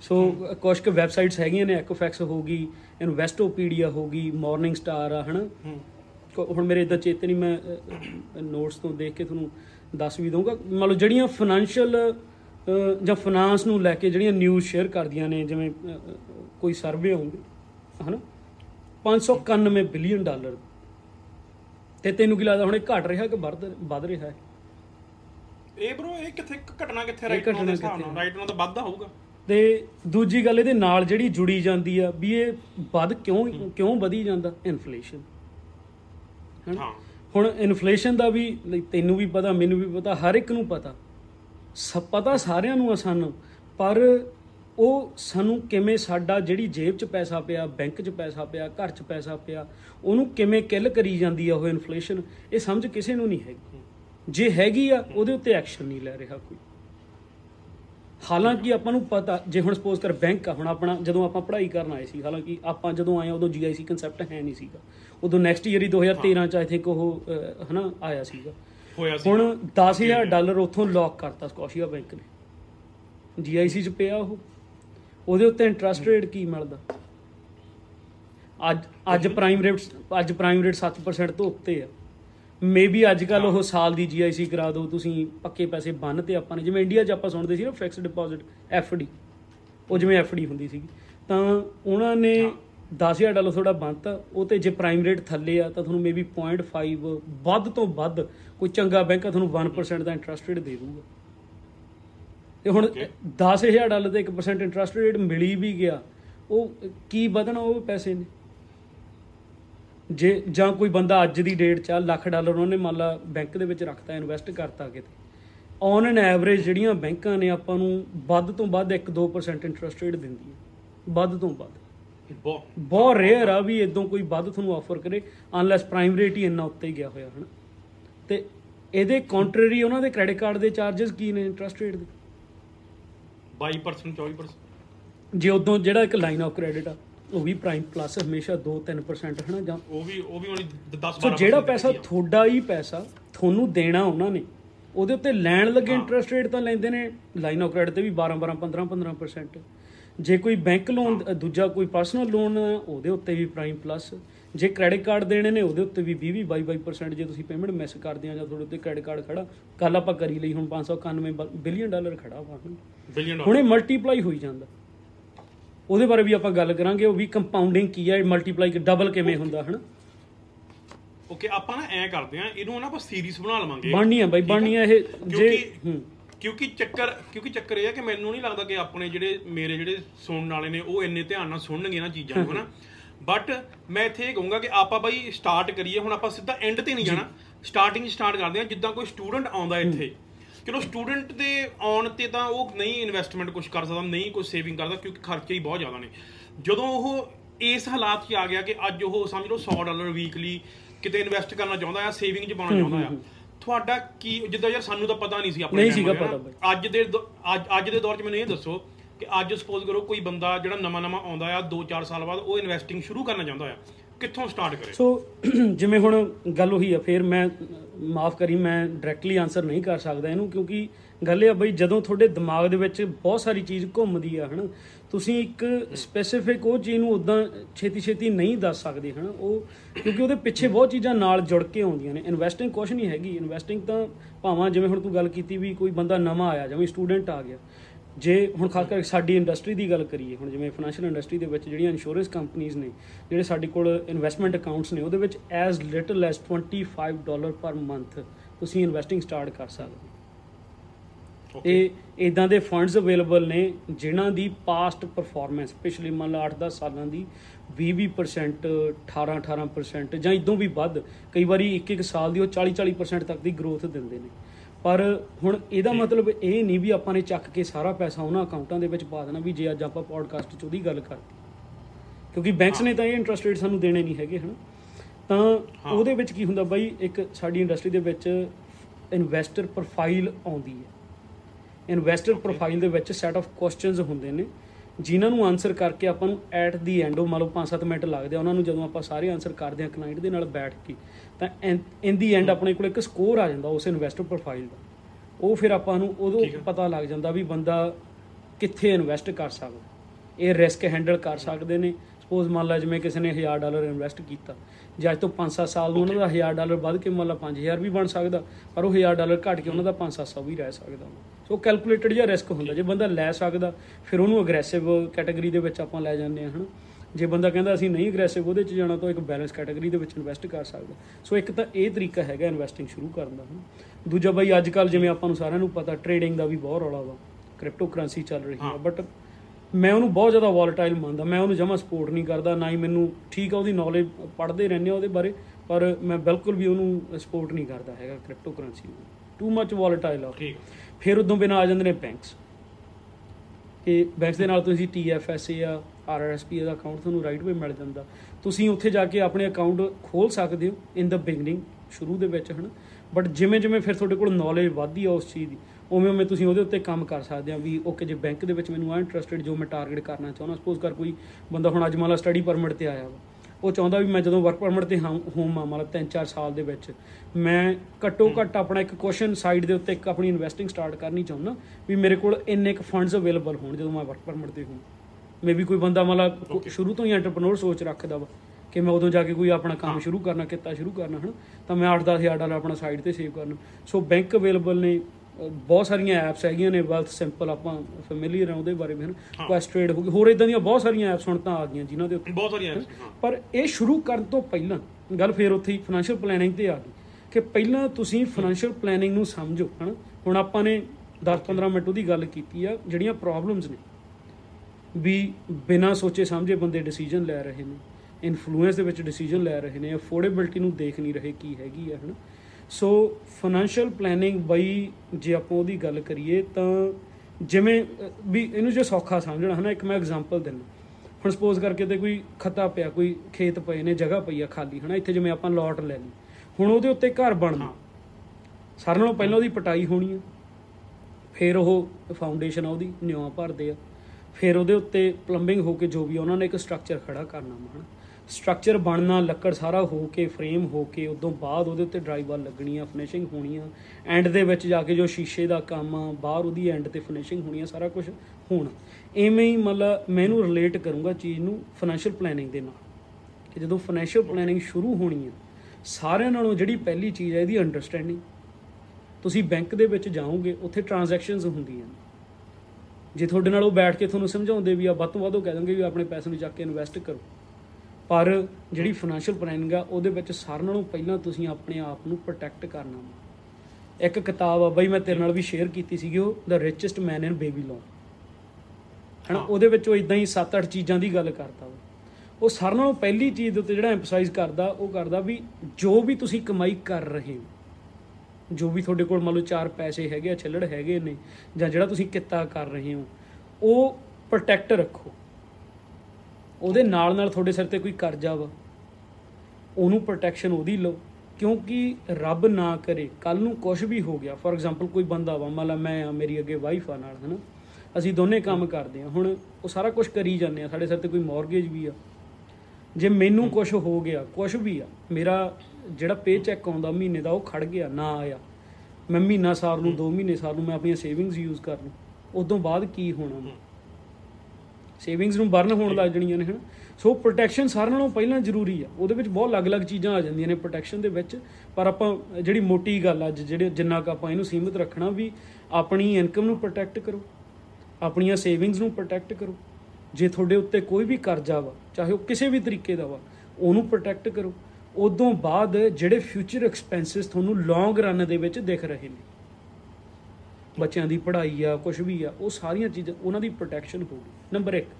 [SPEAKER 2] ਸੋ ਕੁਝ ਕੁ ਵੈਬਸਾਈਟਸ ਹੈਗੀਆਂ ਨੇ ਐਕੋਫੈਕਸ ਹੋਗੀ ਇਨਵੈਸਟੋਪੀਡੀਆ ਹੋਗੀ ਮਾਰਨਿੰਗ ਸਟਾਰ ਆ ਹਨਾ? ਹੁਣ ਮੇਰੇ ਇਦਾਂ ਚੇਤੇ ਨਹੀਂ ਮੈਂ ਨੋਟਸ ਤੋਂ ਦੇਖ ਕੇ ਤੁਹਾਨੂੰ ਦੱਸ ਵੀ ਦਊਂਗਾ। ਮੰਨ ਲਓ ਜਿਹੜੀਆਂ ਫਾਈਨੈਂਸ਼ੀਅਲ ਜਾਂ ਫਾਈਨਾਂਸ ਨੂੰ ਲੈ ਕੇ ਜਿਹੜੀਆਂ ਨਿਊਜ਼ ਸ਼ੇਅਰ ਕਰਦੀਆਂ ਨੇ ਜਿਵੇਂ ਕੋਈ ਸਰਵੇ ਹੋਊਗੀ ਹਨਾ? 591 ਬਿਲੀਅਨ ਡਾਲਰ ਤੇ ਤੈਨੂੰ ਕੀ ਲੱਗਦਾ ਹੁਣ ਇਹ ਘਟ ਰਿਹਾ ਕਿ ਵੱਧ ਰਿਹਾ? ਹੈ
[SPEAKER 1] ਇਹ ਬ్రో ਇਹ ਕਿੱਥੇ ਘਟਨਾ ਕਿੱਥੇ ਰਾਈਟ
[SPEAKER 2] ਘਟਨਾ
[SPEAKER 1] ਦੇ ਹਿਸਾਬ ਨਾਲ? ਰਾਈਟ ਨਾਓ ਤਾਂ ਵੱਧਦਾ ਹੋਊਗਾ।
[SPEAKER 2] ਤੇ ਦੂਜੀ ਗੱਲ ਇਹਦੇ ਨਾਲ ਜਿਹੜੀ ਜੁੜੀ ਜਾਂਦੀ ਆ ਵੀ ਇਹ ਵੱਧ ਕਿਉਂ ਕਿਉਂ ਵਧੀ ਜਾਂਦਾ? ਇਨਫਲੇਸ਼ਨ
[SPEAKER 1] ਹਾਂ।
[SPEAKER 2] ਹੁਣ ਇਨਫਲੇਸ਼ਨ ਦਾ ਵੀ ਤੈਨੂੰ ਵੀ ਪਤਾ ਮੈਨੂੰ ਵੀ ਪਤਾ ਹਰ ਇੱਕ ਨੂੰ ਪਤਾ। ਸਭ ਪਤਾ ਸਾਰਿਆਂ ਨੂੰ ਆ ਸਾਨੂੰ। ਪਰ ਉਹ ਸਾਨੂੰ ਕਿਵੇਂ ਸਾਡਾ ਜਿਹੜੀ ਜੇਬ 'ਚ ਪੈਸਾ ਪਿਆ ਬੈਂਕ 'ਚ ਪੈਸਾ ਪਿਆ ਘਰ 'ਚ ਪੈਸਾ ਪਿਆ ਉਹਨੂੰ ਕਿਵੇਂ ਕਿੱਲ ਕਰੀ ਜਾਂਦੀ ਆ ਉਹ ਇਨਫਲੇਸ਼ਨ ਇਹ ਸਮਝ ਕਿਸੇ ਨੂੰ ਨਹੀਂ ਹੈਗੀ। ਜੇ ਹੈਗੀ ਆ ਉਹਦੇ ਉੱਤੇ ਐਕਸ਼ਨ ਨਹੀਂ ਲੈ ਰਿਹਾ ਕੋਈ। ਹਾਲਾਂਕਿ ਆਪਾਂ ਨੂੰ ਪਤਾ ਜੇ ਹੁਣ ਸਪੋਜ਼ ਕਰ ਬੈਂਕ ਆ ਹੁਣ ਆਪਣਾ ਜਦੋਂ ਆਪਾਂ ਪੜ੍ਹਾਈ ਕਰਨ ਆਏ ਸੀ ਹਾਲਾਂਕਿ ਆਪਾਂ ਜਦੋਂ ਆਏ ਉਦੋਂ ਜੀਆਈਸੀ ਕਨਸੈਪਟ ਹੈ ਨਹੀਂ ਸੀਗਾ। ਉਦੋਂ ਨੈਕਸਟ ਈਅਰ ਹੀ 2013 ਚ ਆਈ ਥਿੰਕ ਉਹ ਹਨਾ ਆਇਆ ਸੀਗਾ।
[SPEAKER 1] ਹੋਇਆ ਸੀ।
[SPEAKER 2] ਹੁਣ 10000 ਡਾਲਰ ਉੱਥੋਂ ਲੌਕ ਕਰਤਾ ਸਕੋਸ਼ੀਆ ਬੈਂਕ ਨੇ। ਜੀਆਈਸੀ ਚ ਪਿਆ ਉਹ। ਉਹਦੇ ਉੱਤੇ ਇੰਟਰਸਟ ਰੇਟ ਕੀ ਮਿਲਦਾ? ਅੱਜ ਅੱਜ ਪ੍ਰਾਈਮ ਰੇਟ ਅੱਜ ਪ੍ਰਾਈਮ ਰੇਟ 7% ਤੋਂ ਉੱਤੇ ਆ। ਮੇਬੀ ਅੱਜ ਕੱਲ ਉਹ ਸਾਲ ਦੀ ਜੀਆਈਸੀ ਕਰਾ ਦਿਓ ਤੁਸੀਂ ਪੱਕੇ ਪੈਸੇ ਬੰਨ ਤੇ ਆਪਾਂ ਨੇ। ਜਿਵੇਂ ਇੰਡੀਆ 'ਚ ਆਪਾਂ ਸੁਣਦੇ ਸੀ ਨਾ ਫਿਕਸ ਡਿਪੋਜ਼ਿਟ ਐਫਡੀ ਉਹ ਜਿਵੇਂ ਐਫਡੀ ਹੁੰਦੀ ਸੀਗੀ। ਤਾਂ ਉਹਨਾਂ ਨੇ 10000 ਡਾਲਰ ਤੁਹਾਡਾ ਬੰਨਤਾ ਉਹ ਤੇ ਜੇ ਪ੍ਰਾਈਮ ਰੇਟ ਥੱਲੇ ਆ ਤਾਂ ਤੁਹਾਨੂੰ ਮੇਬੀ 0.5 ਵੱਧ ਤੋਂ ਵੱਧ ਕੋਈ ਚੰਗਾ ਬੈਂਕ ਆ ਤੁਹਾਨੂੰ 1% ਦਾ ਇੰਟਰਸਟ ਰੇਟ ਦੇ ਦੂਗਾ ਤੇ ਹੁਣ
[SPEAKER 1] Okay.
[SPEAKER 2] 10000 ਡਾਲਰ ਤੇ 1% ਇੰਟਰਸਟ ਰੇਟ ਮਿਲੀ ਵੀ ਗਿਆ। ਉਹ ਕੀ ਵਧਣਾ ਉਹ ਪੈਸੇ ਨੇ? ਜੇ ਜਾਂ ਕੋਈ ਬੰਦਾ ਅੱਜ ਦੀ ਡੇਟ 'ਚ ਆ ਲੱਖ ਡਾਲਰ ਉਹਨੇ ਮੰਨ ਲਾ ਬੈਂਕ ਦੇ ਵਿੱਚ ਰੱਖਤਾ ਇਨਵੈਸਟ ਕਰਤਾ ਕਿਤੇ ਔਨ ਐਨ ਐਵਰੇਜ ਜਿਹੜੀਆਂ ਬੈਂਕਾਂ ਨੇ ਆਪਾਂ ਨੂੰ ਵੱਧ ਤੋਂ ਵੱਧ 1-2% ਇੰਟਰਸਟ ਰੇਟ ਦਿੰਦੀਆਂ ਵੱਧ ਤੋਂ ਵੱਧ।
[SPEAKER 1] ਬਹੁਤ।
[SPEAKER 2] ਬਹੁਤ ਰੇਅਰ ਆ ਵੀ ਇਦੋਂ ਕੋਈ ਵੱਧ ਤੁਹਾਨੂੰ ਆਫਰ ਕਰੇ ਅਨਲੈਸ ਪ੍ਰਾਈਮ ਰੇਟ ਹੀ ਇੰਨਾ ਉੱਤੇ ਗਿਆ ਹੋਇਆ ਹਨ। ਤੇ ਇਹਦੇ ਕੰਟਰਰੀ ਉਹਨਾਂ ਦੇ ਕ੍ਰੈਡਿਟ ਕਾਰਡ ਦੇ ਚਾਰजेस ਕੀ ਨੇ ਇੰਟਰਸਟ ਰੇਟ ਦੇ?
[SPEAKER 1] 22% 24%
[SPEAKER 2] ਜੇ ਉਦੋਂ ਜਿਹੜਾ ਇੱਕ ਲਾਈਨ ਆਫ ਕ੍ਰੈਡਿਟ ਆ ਉਹ ਵੀ ਪ੍ਰਾਈਮ ਪਲੱਸ ਹਮੇਸ਼ਾ 2-3% ਹਨਾ ਜਾਂ
[SPEAKER 1] ਉਹ ਵੀ ਉਹ ਵੀ ਉਹਨੇ 10
[SPEAKER 2] ਸੋ
[SPEAKER 1] 12
[SPEAKER 2] ਜਿਹੜਾ ਪੈਸਾ ਤੁਹਾਡਾ ਹੀ ਪੈਸਾ ਤੁਹਾਨੂੰ ਦੇਣਾ ਉਹਨਾਂ ਨੇ ਉਹਦੇ ਉੱਤੇ ਲੈਣ ਲੱਗੇ
[SPEAKER 1] ਹਾਂ।
[SPEAKER 2] ਇੰਟਰਸਟ ਰੇਟ ਤਾਂ ਲੈਂਦੇ ਨੇ ਲਾਈਨ ਆਫ ਕ੍ਰੈਡਿਟ ਤੇ ਵੀ 12 12 15 15% ਜੇ ਕੋਈ ਬੈਂਕ ਲੋਨ ਦੂਜਾ ਕੋਈ ਪਰਸਨਲ ਲੋਨ ਉਹਦੇ ਉੱਤੇ ਵੀ ਪ੍ਰਾਈਮ ਪਲੱਸ ਜੇ ਕ੍ਰੈਡਿਟ ਕਾਰਡ ਦੇਣੇ ਨੇ ਉਹਦੇ ਉੱਤੇ ਵੀ 20 20 22 22% ਜੇ ਤੁਸੀਂ ਪੇਮੈਂਟ ਮਿਸ ਕਰਦੇ ਆ ਜਾਂ ਤੁਹਾਡੇ ਉੱਤੇ ਕ੍ਰੈਡਿਟ ਕਾਰਡ ਖੜਾ ਕੱਲ ਆਪਾਂ ਕਰੀ ਲਈ ਹੁਣ 591 ਬਿਲੀਅਨ ਡਾਲਰ ਖੜਾ ਵਾ। ਹੁਣ
[SPEAKER 1] ਬਿਲੀਅਨ
[SPEAKER 2] ਹੁਣ ਇਹ ਮਲਟੀਪਲਾਈ ਹੋਈ ਜਾਂਦਾ। ਉਹਦੇ ਬਾਰੇ ਵੀ ਆਪਾਂ ਗੱਲ ਕਰਾਂਗੇ ਉਹ ਵੀ ਕੰਪਾਊਂਡਿੰਗ ਕੀ ਹੈ ਮਲਟੀਪਲਾਈ ਡਬਲ ਕਿਵੇਂ ਹੁੰਦਾ ਹਨਾ?
[SPEAKER 1] ਓਕੇ ਆਪਾਂ ਨਾ ਐ ਕਰਦੇ ਆ ਇਹਨੂੰ ਨਾ ਆਪਾਂ ਸੀਰੀਜ਼ ਬਣਾ ਲਵਾਂਗੇ।
[SPEAKER 2] ਬਣਨੀ ਆ ਬਾਈ
[SPEAKER 1] ਆ?
[SPEAKER 2] ਬਣਨੀ ਆ ਇਹ ਜੇ
[SPEAKER 1] ਕਿਉਂਕਿ ਚੱਕਰ ਕਿਉਂਕਿ ਚੱਕਰ ਇਹ ਹੈ ਕਿ ਮੈਨੂੰ ਨਹੀਂ ਲੱਗਦਾ ਕਿ ਆਪਣੇ ਜਿਹੜੇ ਮੇਰੇ ਜਿਹੜੇ ਸੁਣਨ ਵਾਲੇ ਨੇ ਉਹ ਇੰਨੇ ਧਿਆਨ ਨਾਲ ਸੁਣਨਗੇ ਨਾ ਚੀਜ਼ਾਂ ਨੂੰ ਹਨਾ? ਬਟ ਮੈਂ ਇੱਥੇ ਇਹ ਕਹੂੰਗਾ ਕਿ ਆਪਾਂ ਬਾਈ ਸਟਾਰਟ ਕਰੀਏ ਹੁਣ ਆਪਾਂ ਸਿੱਧਾ ਐਂਡ ਤੇ ਨਹੀਂ ਜਾਣਾ। ਸਟਾਰਟਿੰਗ ਸਟਾਰਟ ਕਰਦੇ ਆ ਜਿੱਦਾਂ ਕੋਈ ਸਟੂਡੈਂਟ ਆਉਂਦਾ ਇੱਥੇ। ਚਲੋ ਸਟੂਡੈਂਟ ਦੇ ਆਉਣ ਤੇ ਤਾਂ ਉਹ ਨਹੀਂ ਇਨਵੈਸਟਮੈਂਟ ਕੁਝ ਕਰ ਸਕਦਾ ਨਹੀਂ ਕੋਈ ਸੇਵਿੰਗ ਕਰਦਾ ਕਿਉਂਕਿ ਖਰਚੇ ਹੀ ਬਹੁਤ ਜ਼ਿਆਦਾ ਨੇ ਜਦੋਂ ਉਹ ਇਸ ਹਾਲਾਤ 'ਚ ਆ ਗਿਆ ਕਿ ਅੱਜ ਉਹ ਸਮਝ ਲਓ 100 ਡਾਲਰ ਵੀਕਲੀ ਕਿਤੇ ਇਨਵੈਸਟ ਕਰਨਾ ਚਾਹੁੰਦਾ ਆ ਸੇਵਿੰਗ 'ਚ ਪਾਉਣਾ ਚਾਹੁੰਦਾ ਆ ਤੁਹਾਡਾ ਕੀ ਜਿੱਦਾਂ ਯਾਰ ਸਾਨੂੰ ਤਾਂ ਪਤਾ ਨਹੀਂ ਸੀ ਆਪਣੇ
[SPEAKER 2] ਨਹੀਂ ਸੀਗਾ। ਪਤਾ।
[SPEAKER 1] ਅੱਜ ਦੇ ਦੌ- ਅੱਜ ਅੱਜ ਦੇ ਦੌਰ 'ਚ ਮੈਨੂੰ ਇਹ ਦੱਸੋ ਕਿ ਅੱਜ ਸਪੋਜ਼ ਕਰੋ ਕੋਈ ਬੰਦਾ ਜਿਹੜਾ ਨਵਾਂ ਨਵਾਂ ਆਉਂਦਾ ਆ 2-4 ਸਾਲ ਬਾਅਦ ਉਹ ਇਨਵੈਸਟਿੰਗ ਸ਼ੁਰੂ ਕਰਨਾ ਚਾਹੁੰਦਾ ਆ ਕਿੱਥੋਂ ਸਟਾਰਟ ਕਰੇ?
[SPEAKER 2] ਸੋ ਜਿਵੇਂ ਹੁਣ ਗੱਲ ਉਹੀ ਆ, ਫਿਰ ਮੈਂ, ਮਾਫ ਕਰੀ, ਮੈਂ ਡਾਇਰੈਕਟਲੀ ਆਨਸਰ ਨਹੀਂ ਕਰ ਸਕਦਾ ਇਹਨੂੰ, ਕਿਉਂਕਿ ਗੱਲ ਇਹ ਆ ਬਈ ਜਦੋਂ ਤੁਹਾਡੇ ਦਿਮਾਗ ਦੇ ਵਿੱਚ ਬਹੁਤ ਸਾਰੀ ਚੀਜ਼ ਘੁੰਮਦੀ ਆ, ਹਨਾ, ਤੁਸੀਂ ਇੱਕ ਸਪੈਸੀਫਿਕ ਉਹ ਚੀਜ਼ ਨੂੰ ਉਦਾਂ ਛੇਤੀ ਛੇਤੀ ਨਹੀਂ ਦੱਸ ਸਕਦੇ, ਹਨਾ, ਉਹ, ਕਿਉਂਕਿ ਉਹਦੇ ਪਿੱਛੇ ਬਹੁਤ ਚੀਜ਼ਾਂ ਨਾਲ ਜੁੜ ਕੇ ਆਉਂਦੀਆਂ ਨੇ ਇਨਵੈਸਟਿੰਗ ਕੁਝ ਨਹੀਂ ਹੈਗੀ ਇਨਵੈਸਟਿੰਗ ਤਾਂ ਭਾਵਾਂ ਜਿਵੇਂ ਹੁਣ ਤੂੰ ਗੱਲ ਕੀਤੀ ਵੀ ਕੋਈ ਬੰਦਾ ਨਵਾਂ ਆਇਆ, ਜਿਵੇਂ ਸਟੂਡੈਂਟ ਆ ਗਿਆ ਜੇ ਹੁਣ ਖਾਸ ਕਰਕੇ ਸਾਡੀ ਇੰਡਸਟਰੀ ਦੀ ਗੱਲ ਕਰੀਏ ਹੁਣ ਜਿਵੇਂ ਫਾਈਨੈਂਸ਼ੀਅਲ ਇੰਡਸਟਰੀ ਦੇ ਵਿੱਚ ਜਿਹੜੀਆਂ ਇੰਸ਼ੋਰੈਂਸ ਕੰਪਨੀਆਂ ਨੇ ਜਿਹੜੇ ਸਾਡੇ ਕੋਲ ਇਨਵੈਸਟਮੈਂਟ ਅਕਾਊਂਟਸ ਨੇ ਉਹਦੇ ਵਿੱਚ as little as 25 dollar per month ਤੁਸੀਂ ਇਨਵੈਸਟਿੰਗ ਸਟਾਰਟ ਕਰ ਸਕਦੇ ਹੋ. ਇਹ ਇਦਾਂ ਦੇ ਫੰਡਸ ਅਵੇਲੇਬਲ ਨੇ ਜਿਨ੍ਹਾਂ ਦੀ ਪਾਸਟ ਪਰਫਾਰਮੈਂਸ ਪਿਛਲੇ ਮੰਨ ਲਾ 8-10 ਸਾਲਾਂ ਦੀ 20-20% 18-18% ਜਾਂ ਇਦੋਂ ਵੀ ਵੱਧ ਕਈ ਵਾਰੀ ਇੱਕ ਇੱਕ ਸਾਲ ਦੀ ਉਹ 40-40% ਤੱਕ ਦੀ ਗਰੋਥ ਦਿੰਦੇ ਨੇ ਪਰ ਹੁਣ ਇਹਦਾ ਮਤਲਬ ਇਹ ਨਹੀਂ ਵੀ ਆਪਾਂ ਨੇ ਚੱਕ ਕੇ ਸਾਰਾ ਪੈਸਾ ਉਹਨਾਂ ਅਕਾਊਂਟਾਂ ਦੇ ਵਿੱਚ ਪਾ ਦੇਣਾ ਵੀ ਜੇ ਅੱਜ ਆਪਾਂ ਪੋਡਕਾਸਟ 'ਚ ਉਹਦੀ ਗੱਲ ਕਰਦੇ ਕਿਉਂਕਿ ਬੈਂਕਸ ਨੇ ਤਾਂ ਇਹ ਇੰਟਰਸਟ ਰੇਟ ਸਾਨੂੰ ਦੇਣੇ ਨਹੀਂ ਹੈਗੇ ਹਨ? ਤਾਂ। ਉਹਦੇ ਵਿੱਚ ਕੀ ਹੁੰਦਾ ਬਾਈ ਇੱਕ ਸਾਡੀ ਇੰਡਸਟਰੀ ਦੇ ਵਿੱਚ ਇਨਵੈਸਟਰ ਪ੍ਰੋਫਾਈਲ ਆਉਂਦੀ ਹੈ। ਇਨਵੈਸਟਰ ਪ੍ਰੋਫਾਈਲ ਦੇ ਵਿੱਚ ਸੈਟ ਆਫ ਕੁਐਸਚਨਸ ਹੁੰਦੇ ਨੇ। ਜਿਨ੍ਹਾਂ ਨੂੰ ਆਨਸਰ ਕਰਕੇ ਆਪਾਂ ਨੂੰ ਐਟ ਦੀ ਐਂਡ ਉਹ ਮੰਨ ਲਓ 5-7 ਮਿੰਟ ਲੱਗਦੇ ਆ ਉਹਨਾਂ ਨੂੰ ਜਦੋਂ ਆਪਾਂ ਸਾਰੇ ਆਨਸਰ ਕਰਦੇ ਆ ਕਲਾਇੰਟ ਦੇ ਨਾਲ ਬੈਠ ਕੇ ਤਾਂ ਇਨ ਦੀ ਐਂਡ ਆਪਣੇ ਕੋਲ ਇੱਕ ਸਕੋਰ ਆ ਜਾਂਦਾ ਉਸ ਇਨਵੈਸਟਰ ਪ੍ਰੋਫਾਈਲ ਦਾ ਉਹ ਫਿਰ ਆਪਾਂ ਨੂੰ ਉਦੋਂ। ਪਤਾ ਲੱਗ ਜਾਂਦਾ ਵੀ ਬੰਦਾ ਕਿੱਥੇ ਇਨਵੈਸਟ ਕਰ ਸਕਦਾ ਇਹ ਰਿਸਕ ਹੈਂਡਲ ਕਰ ਸਕਦੇ ਨੇ ਸਪੋਜ਼ ਮੰਨ ਲਾ ਜਿਵੇਂ ਕਿਸੇ ਨੇ 1000 ਡਾਲਰ ਇਨਵੈਸਟ ਕੀਤਾ ਜੇ ਅੱਜ ਤੋਂ 5-7 ਸਾਲ ਨੂੰ ਉਹਨਾਂ ਦਾ 1000 ਡਾਲਰ ਵੱਧ ਕੇ ਮੰਨ ਲਾ 5000 ਵੀ ਬਣ ਸਕਦਾ ਪਰ ਉਹ 1000 ਡਾਲਰ ਘਟ ਕੇ ਉਹਨਾਂ ਦਾ 5-700 ਵੀ ਰਹਿ ਸਕਦਾ ਸੋ ਕੈਲਕੂਲੇਟਡ ਜਿਹਾ ਰਿਸਕ ਹੁੰਦਾ ਜੇ ਬੰਦਾ ਲੈ ਸਕਦਾ ਫਿਰ ਉਹਨੂੰ ਅਗਰੈਸਿਵ ਕੈਟਾਗਰੀ ਦੇ ਵਿੱਚ ਆਪਾਂ ਲੈ ਜਾਂਦੇ ਹਾਂ ਹਨਾ। ਜੇ ਬੰਦਾ ਕਹਿੰਦਾ ਅਸੀਂ ਨਹੀਂ ਅਗਰੈਸਿਵ ਉਹਦੇ 'ਚ ਜਾਣਾ ਤਾਂ ਇੱਕ ਬੈਲੈਂਸ ਕੈਟਾਗਰੀ ਦੇ ਵਿੱਚ ਇਨਵੈਸਟ ਕਰ ਸਕਦਾ। ਸੋ ਇੱਕ ਤਾਂ ਇਹ ਤਰੀਕਾ ਹੈਗਾ ਇਨਵੈਸਟਿੰਗ ਸ਼ੁਰੂ ਕਰਨ ਦਾ ਹਨਾ। ਦੂਜਾ ਬਈ ਅੱਜ ਕੱਲ ਜਿਵੇਂ ਆਪਾਂ ਨੂੰ ਸਾਰਿਆਂ ਨੂੰ ਪਤਾ ਟ੍ਰੇਡਿੰਗ ਦਾ ਵੀ ਬਹੁਤ ਰੌਲਾ ਵਾ ਕ੍ਰਿਪਟੋ ਕਰੰਸੀ ਚੱਲ ਰਹੀ ਹਾਂ। ਬਟ ਮੈਂ ਉਹਨੂੰ ਬਹੁਤ ਜ਼ਿਆਦਾ ਵੋਲੇਟਾਈਲ ਮੰਨਦਾ ਮੈਂ ਉਹਨੂੰ ਜਮਾ ਸਪੋਰਟ ਨਹੀਂ ਕਰਦਾ ਨਾ ਹੀ ਮੈਨੂੰ ਠੀਕ ਆ ਉਹਦੀ ਨੌਲੇਜ ਪੜ੍ਹਦੇ ਰਹਿੰਦੇ ਆ ਉਹਦੇ ਬਾਰੇ ਪਰ ਮੈਂ ਬਿਲਕੁਲ ਵੀ ਉਹਨੂੰ ਸਪੋਰਟ ਨਹੀਂ ਕਰਦਾ ਹੈਗਾ ਕ੍ਰਿਪਟੋ ਕਰੰਸੀ ਨੂੰ। ਟੂ ਮੱਚ ਵੋਲੇਟਾਈਲ ਆ
[SPEAKER 1] ਠੀਕ।
[SPEAKER 2] ਫਿਰ ਉਦੋਂ ਬਿਨਾਂ ਆ ਜਾਂਦੇ ਨੇ ਬੈਂਕਸ ਕਿ ਬੈਂਕਸ ਦੇ ਨਾਲ ਤੁਸੀਂ TFSA ਆ RRSP ਦਾ ਅਕਾਊਂਟ ਤੁਹਾਨੂੰ ਰਾਈਟ ਵੇ ਮਿਲ ਜਾਂਦਾ। ਤੁਸੀਂ ਉੱਥੇ ਜਾ ਕੇ ਆਪਣੇ ਅਕਾਊਂਟ ਖੋਲ ਸਕਦੇ ਹੋ ਇਨ ਦਾ ਬਿਗਨਿੰਗ ਸ਼ੁਰੂ ਦੇ ਵਿੱਚ ਹਨ। ਬਟ ਜਿਵੇਂ ਜਿਵੇਂ ਫਿਰ ਤੁਹਾਡੇ ਕੋਲ ਨੌਲੇਜ ਵਧਦੀ ਆ ਉਸ ਚੀਜ਼ ਦੀ ਉਵੇਂ ਉਵੇਂ ਤੁਸੀਂ ਉਹਦੇ ਉੱਤੇ ਕੰਮ ਕਰ ਸਕਦੇ ਆ ਵੀ ਓਕੇ ਜੇ ਬੈਂਕ ਦੇ ਵਿੱਚ ਮੈਨੂੰ ਆ ਇੰਟਰਸਟਿਡ ਜੋ ਮੈਂ ਟਾਰਗੇਟ ਕਰਨਾ ਚਾਹੁੰਦਾ ਸਪੋਜ਼ ਕਰ ਕੋਈ ਬੰਦਾ ਹੁਣ ਅੱਜ ਮੰਨ ਲਾ ਸਟੱਡੀ ਪਰਮਿਟ ਤੇ ਆਇਆ ਵਾ ਉਹ ਚਾਹੁੰਦਾ ਵੀ ਮੈਂ ਜਦੋਂ ਵਰਕ ਪਰਮਿਟ ਤੇ ਹਾਂ ਹੋਮ ਆ ਮਤਲਬ 3-4 ਸਾਲ ਦੇ ਵਿੱਚ ਮੈਂ ਘੱਟੋ ਘੱਟ ਆਪਣਾ ਇੱਕ ਕੁਐਸਚਨ ਸਾਈਡ ਦੇ ਉੱਤੇ ਇੱਕ ਆਪਣੀ ਇਨਵੈਸਟਿੰਗ ਸਟਾਰਟ ਕਰਨੀ ਚਾਹੁੰਦਾ ਵੀ ਮੇਰੇ ਕੋਲ ਇੰਨੇ ਕੁ ਫੰਡਸ ਅਵੇਲੇਬਲ ਹੋਣ ਜਦੋਂ ਮੈਂ ਵਰਕ ਪਰਮਿਟ ਤੇ ਹੋਵਾਂ ਮੇਬੀ ਕੋਈ ਬੰਦਾ ਕੋ- ਸ਼ੁਰੂ ਤੋਂ ਹੀ ਐਂਟਰਪ੍ਰੈਨਿਓਰ ਸੋਚ ਰੱਖਦਾ ਵਾ ਕਿ ਮੈਂ ਉਦੋਂ ਜਾ ਕੇ ਕੋਈ ਆਪਣਾ ਕੰਮ ਸ਼ੁਰੂ ਕਰਨਾ ਕਿੱਤਾ ਸ਼ੁਰੂ ਕਰਨਾ ਹਨ ਤਾਂ ਮੈਂ 8-10 ਹਜ਼ਾਰ ਡਾਲਰ ਆਪਣਾ ਸਾਈਡ ਤੇ ਸੇਵ ਕਰਨਾ। ਸੋ ਬੈਂਕ ਅਵੇਲੇਬਲ ਨੇ ਬਹੁਤ ਸਾਰੀਆਂ ਐਪਸ ਹੈਗੀਆਂ ਨੇ ਵੈਲਥ ਸਿੰਪਲ ਆਪਾਂ ਫੈਮਿਲੀਅਰ ਆ ਉਹਦੇ ਬਾਰੇ ਵੀ ਹਨ ਕੁਐਸਟ ਟ੍ਰੇਡ ਹੋ ਗਈ ਹੋਰ ਇਦਾਂ ਦੀਆਂ ਬਹੁਤ ਸਾਰੀਆਂ ਐਪਸ ਹੁਣ ਤਾਂ ਆ ਗਈਆਂ ਜਿਨ੍ਹਾਂ ਦੇ ਉੱਤੇ
[SPEAKER 1] ਬਹੁਤ ਸਾਰੀਆਂ ਹਾਂ
[SPEAKER 2] ਪਰ ਇਹ ਸ਼ੁਰੂ ਕਰਨ ਤੋਂ ਪਹਿਲਾਂ ਗੱਲ ਫੇਰ ਉੱਥੇ ਹੀ ਫਾਈਨੈਂਸ਼ੀਅਲ ਪਲੈਨਿੰਗ ਤੇ ਆ ਗਈ ਕਿ ਪਹਿਲਾਂ ਤੁਸੀਂ ਫਾਈਨੈਂਸ਼ੀਅਲ ਪਲੈਨਿੰਗ ਨੂੰ ਸਮਝੋ ਹਨਾ ਹੁਣ ਆਪਾਂ ਨੇ 10-15 ਮਿੰਟ ਉਹਦੀ ਗੱਲ ਕੀਤੀ ਆ ਜਿਹੜੀਆਂ ਪ੍ਰੋਬਲਮਸ ਨੇ ਵੀ ਬਿਨਾਂ ਸੋਚੇ ਸਮਝੇ ਬੰਦੇ ਡਿਸੀਜਨ ਲੈ ਰਹੇ ਨੇ ਇਨਫਲੂਐਂਸ ਦੇ ਵਿੱਚ ਡਿਸੀਜਨ ਲੈ ਰਹੇ ਨੇ ਅਫੋਰਡੇਬਿਲਟੀ ਨੂੰ ਦੇਖ ਨਹੀਂ ਰਹੇ ਕੀ ਹੈਗੀ ਆ ਹਨਾ ਸੋ ਫਾਈਨੈਂਸ਼ੀਅਲ ਪਲੈਨਿੰਗ ਬਈ ਜੇ ਆਪਾਂ ਉਹਦੀ ਗੱਲ ਕਰੀਏ ਤਾਂ ਜਿਵੇਂ ਅਹ, ਵੀ ਇਹਨੂੰ ਜੇ ਸੌਖਾ ਸਮਝਣਾ ਹਨਾ ਇੱਕ ਮੈਂ ਐਗਜ਼ਾਮਪਲ ਦਿੰਦਾ। ਹੁਣ ਸਪੋਜ਼ ਕਰਕੇ ਤੇ ਕੋਈ ਖੱਤਾ ਪਿਆ ਕੋਈ ਖੇਤ ਪਏ ਨੇ ਜਗ੍ਹਾ ਪਈ ਆ ਖਾਲੀ ਹਨਾ ਇੱਥੇ ਜਿਵੇਂ ਆਪਾਂ ਲੋਟ ਲੈ ਲਈ। ਹੁਣ ਉਹਦੇ ਉੱਤੇ ਘਰ ਬਣਨਾ। ਸਾਰਿਆਂ ਨਾਲੋਂ ਪਹਿਲਾਂ ਉਹਦੀ ਪਟਾਈ ਹੋਣੀ ਆ। ਫਿਰ ਉਹ ਫਾਊਂਡੇਸ਼ਨ ਆ ਉਹਦੀ ਨਿਉਆਂ ਭਰਦੇ ਆ। ਫਿਰ ਉਹਦੇ ਉੱਤੇ ਪਲੰਬਿੰਗ ਹੋ ਕੇ ਜੋ ਵੀ ਆ, ਉਹਨਾਂ ਨੇ ਇੱਕ ਸਟਰਕਚਰ ਖੜਾ ਕਰਨਾ ਵਾ ਹਨਾ। ਸਟਰਕਚਰ ਬਣਨਾ, ਲੱਕੜ ਸਾਰਾ ਹੋ ਕੇ, ਫਰੇਮ ਹੋ ਕੇ, ਉਦੋਂ ਬਾਅਦ ਉਹਦੇ ਉੱਤੇ ਡਰਾਈ ਵਾਲ ਲੱਗਣੀ ਆ ਫਿਨਿਸ਼ਿੰਗ ਹੋਣੀ ਆ ਐਂਡ ਦੇ ਵਿੱਚ ਜਾ ਕੇ ਜੋ ਸ਼ੀਸ਼ੇ ਦਾ ਕੰਮ ਆ, ਬਾਹਰ ਉਹਦੀ ਐਂਡ ਤੇ ਫਿਨਿਸ਼ਿੰਗ ਹੋਣੀ ਆ, ਸਾਰਾ ਕੁਝ ਹੋਣਾ। ਐਵੇਂ ਹੀ ਮਤਲਬ ਮੈਂ ਇਹਨੂੰ ਰਿਲੇਟ ਕਰੂੰਗਾ ਚੀਜ਼ ਨੂੰ ਫਾਈਨੈਂਸ਼ੀਅਲ ਪਲੈਨਿੰਗ ਦੇ ਨਾਲ। ਕਿ ਜਦੋਂ ਫਾਈਨੈਂਸ਼ੀਅਲ ਪਲੈਨਿੰਗ ਸ਼ੁਰੂ ਹੋਣੀ ਆ, ਸਾਰਿਆਂ ਨਾਲੋਂ ਜਿਹੜੀ ਪਹਿਲੀ ਚੀਜ਼ ਹੈ ਇਹਦੀ ਅੰਡਰਸਟੈਂਡਿੰਗ ਤੁਸੀਂ ਬੈਂਕ ਦੇ ਵਿੱਚ ਜਾਓਗੇ, ਉੱਥੇ ਟ੍ਰਾਂਜੈਕਸ਼ਨਸ ਹੁੰਦੀਆਂ ਨੇ। ਜੇ ਤੁਹਾਡੇ ਨਾਲ ਉਹ ਬੈਠ ਕੇ ਤੁਹਾਨੂੰ ਸਮਝਾਉਂਦੇ ਵੀ ਆ, ਵੱਧ ਤੋਂ ਵੱਧ ਉਹ ਕਹਿ ਦੇਣਗੇ ਵੀ ਆਪਣੇ ਪੈਸੇ ਨੂੰ ਚੱਕ ਕੇ ਇਨਵੈਸਟ ਕਰੋ। ਪਰ ਜਿਹੜੀ ਫਾਈਨੈਂਸ਼ੀਅਲ ਪਲੈਨਿੰਗ ਆ ਉਹਦੇ ਵਿੱਚ ਸਾਰਿਆਂ ਨਾਲੋਂ ਪਹਿਲਾਂ ਤੁਸੀਂ ਆਪਣੇ ਆਪ ਨੂੰ ਪ੍ਰੋਟੈਕਟ ਕਰਨਾ ਇੱਕ ਕਿਤਾਬ ਆ ਬਈ ਮੈਂ ਤੇਰੇ ਨਾਲ ਵੀ ਸ਼ੇਅਰ ਕੀਤੀ ਸੀਗੀ ਉਹ the richest man in Babylon ਹਨਾ
[SPEAKER 1] ਹਾਂ।
[SPEAKER 2] ਉਹਦੇ ਵਿੱਚ ਉਹ ਇਦਾਂ ਹੀ 7-8 ਚੀਜ਼ਾਂ ਦੀ ਗੱਲ ਕਰਦਾ ਉਹ ਸਾਰਿਆਂ ਨਾਲੋਂ ਪਹਿਲੀ ਚੀਜ਼ ਦੇ ਉੱਤੇ ਜਿਹੜਾ ਐਮਫਸਾਈਜ਼ ਕਰਦਾ ਉਹ ਕਰਦਾ ਵੀ ਜੋ ਵੀ ਤੁਸੀਂ ਕਮਾਈ ਕਰ ਰਹੇ ਹੋ ਜੋ ਵੀ ਤੁਹਾਡੇ ਕੋਲ ਮੰਨ ਲਓ ਚਾਰ ਪੈਸੇ ਹੈਗੇ ਆ ਛਿੱਲੜ ਹੈਗੇ ਨੇ ਜਾਂ ਜਿਹੜਾ ਤੁਸੀਂ ਕਿੱਤਾ ਕਰ ਰਹੇ ਹੋ ਉਹ ਪ੍ਰੋਟੈਕਟ ਰੱਖੋ। ਉਹਦੇ ਨਾਲ ਨਾਲ ਤੁਹਾਡੇ ਸਿਰ ਤੇ ਕੋਈ ਕਰਜ਼ਾ ਵਾ। ਉਹਨੂੰ ਪ੍ਰੋਟੈਕਸ਼ਨ ਉਹਦੀ ਲਓ। ਕਿਉਂਕਿ ਰੱਬ ਨਾ ਕਰੇ ਕੱਲ ਨੂੰ ਕੁਝ ਵੀ ਹੋ ਗਿਆ। ਫੋਰ ਐਗਜ਼ਾਮਪਲ ਕੋਈ ਬੰਦਾ ਵਾ ਮੰਨ ਲਾ ਮੈਂ ਆ ਮੇਰੀ ਅੱਗੇ ਵਾਈਫ ਆ ਨਾਲ ਹਨਾ। ਅਸੀਂ ਦੋਨੇ ਕੰਮ ਕਰਦੇ ਆ। ਹੁਣ ਉਹ ਸਾਰਾ ਕੁਝ ਕਰੀ ਜਾਂਦੇ ਆ। ਸਾਡੇ ਸਿਰ ਤੇ ਕੋਈ ਮਾਰਗੇਜ ਵੀ ਆ। ਜੇ ਮੈਨੂੰ ਕੁਝ ਹੋ ਗਿਆ ਕੁਝ ਵੀ ਆ ਮੇਰਾ ਜਿਹੜਾ ਪੇ ਚੈੱਕ ਆਉਂਦਾ ਮਹੀਨੇ ਦਾ ਉਹ ਖੜ ਗਿਆ ਨਾ ਆਇਆ। ਮੈਂ ਮਹੀਨਾ ਸਾਲ ਨੂੰ 2 ਮਹੀਨੇ ਸਾਲ ਨੂੰ ਮੈਂ ਆਪਣੀਆਂ ਸੇਵਿੰਗਸ ਯੂਜ਼ ਕਰ ਲੂੰ ਉਦੋਂ ਬਾਅਦ ਕੀ ਹੋਣਾ? ਸੇਵਿੰਗਸ ਨੂੰ ਬਰਨ ਹੋਣ ਲੱਗ ਜਣੀਆਂ ਨੇ ਹਨ? ਸੋ ਪ੍ਰੋਟੈਕਸ਼ਨ ਸਾਰਿਆਂ ਨਾਲੋਂ ਪਹਿਲਾਂ ਜ਼ਰੂਰੀ ਆ। ਉਹਦੇ ਵਿੱਚ ਬਹੁਤ ਅਲੱਗ-ਅਲੱਗ ਚੀਜ਼ਾਂ ਆ ਜਾਂਦੀਆਂ ਨੇ ਪ੍ਰੋਟੈਕਸ਼ਨ ਦੇ ਵਿੱਚ। ਪਰ ਆਪਾਂ ਜਿਹੜੀ ਮੋਟੀ ਗੱਲ ਅੱਜ ਜਿਹੜੇ ਜਿੰਨਾ ਕੁ ਆਪਾਂ ਇਹਨੂੰ ਸੀਮਿਤ ਰੱਖਣਾ ਵੀ ਆਪਣੀ ਇਨਕਮ ਨੂੰ ਪ੍ਰੋਟੈਕਟ ਕਰੋ ਆਪਣੀਆਂ ਸੇਵਿੰਗਸ ਨੂੰ ਪ੍ਰੋਟੈਕਟ ਕਰੋ। ਜੇ ਤੁਹਾਡੇ ਉੱਤੇ ਕੋਈ ਵੀ ਕਰਜ਼ਾ ਵਾ ਚਾਹੇ ਉਹ ਕਿਸੇ ਵੀ ਤਰੀਕੇ ਦਾ ਵਾ ਉਹਨੂੰ ਪ੍ਰੋਟੈਕਟ ਕਰੋ। ਉਦੋਂ ਬਾਅਦ ਜਿਹੜੇ ਫਿਊਚਰ ਐਕਸਪੈਂਸਸ ਤੁਹਾਨੂੰ ਲੌਂਗ ਰਨ ਦੇ ਵਿੱਚ ਦਿਖ ਰਹੇ ਨੇ। ਬੱਚਿਆਂ ਦੀ ਪੜ੍ਹਾਈ ਆ ਕੁਝ ਵੀ ਆ ਉਹ ਸਾਰੀਆਂ ਚੀਜ਼ਾਂ ਉਹਨਾਂ ਦੀ ਪ੍ਰੋਟੈਕਸ਼ਨ ਹੋਊਗੀ ਨੰਬਰ 1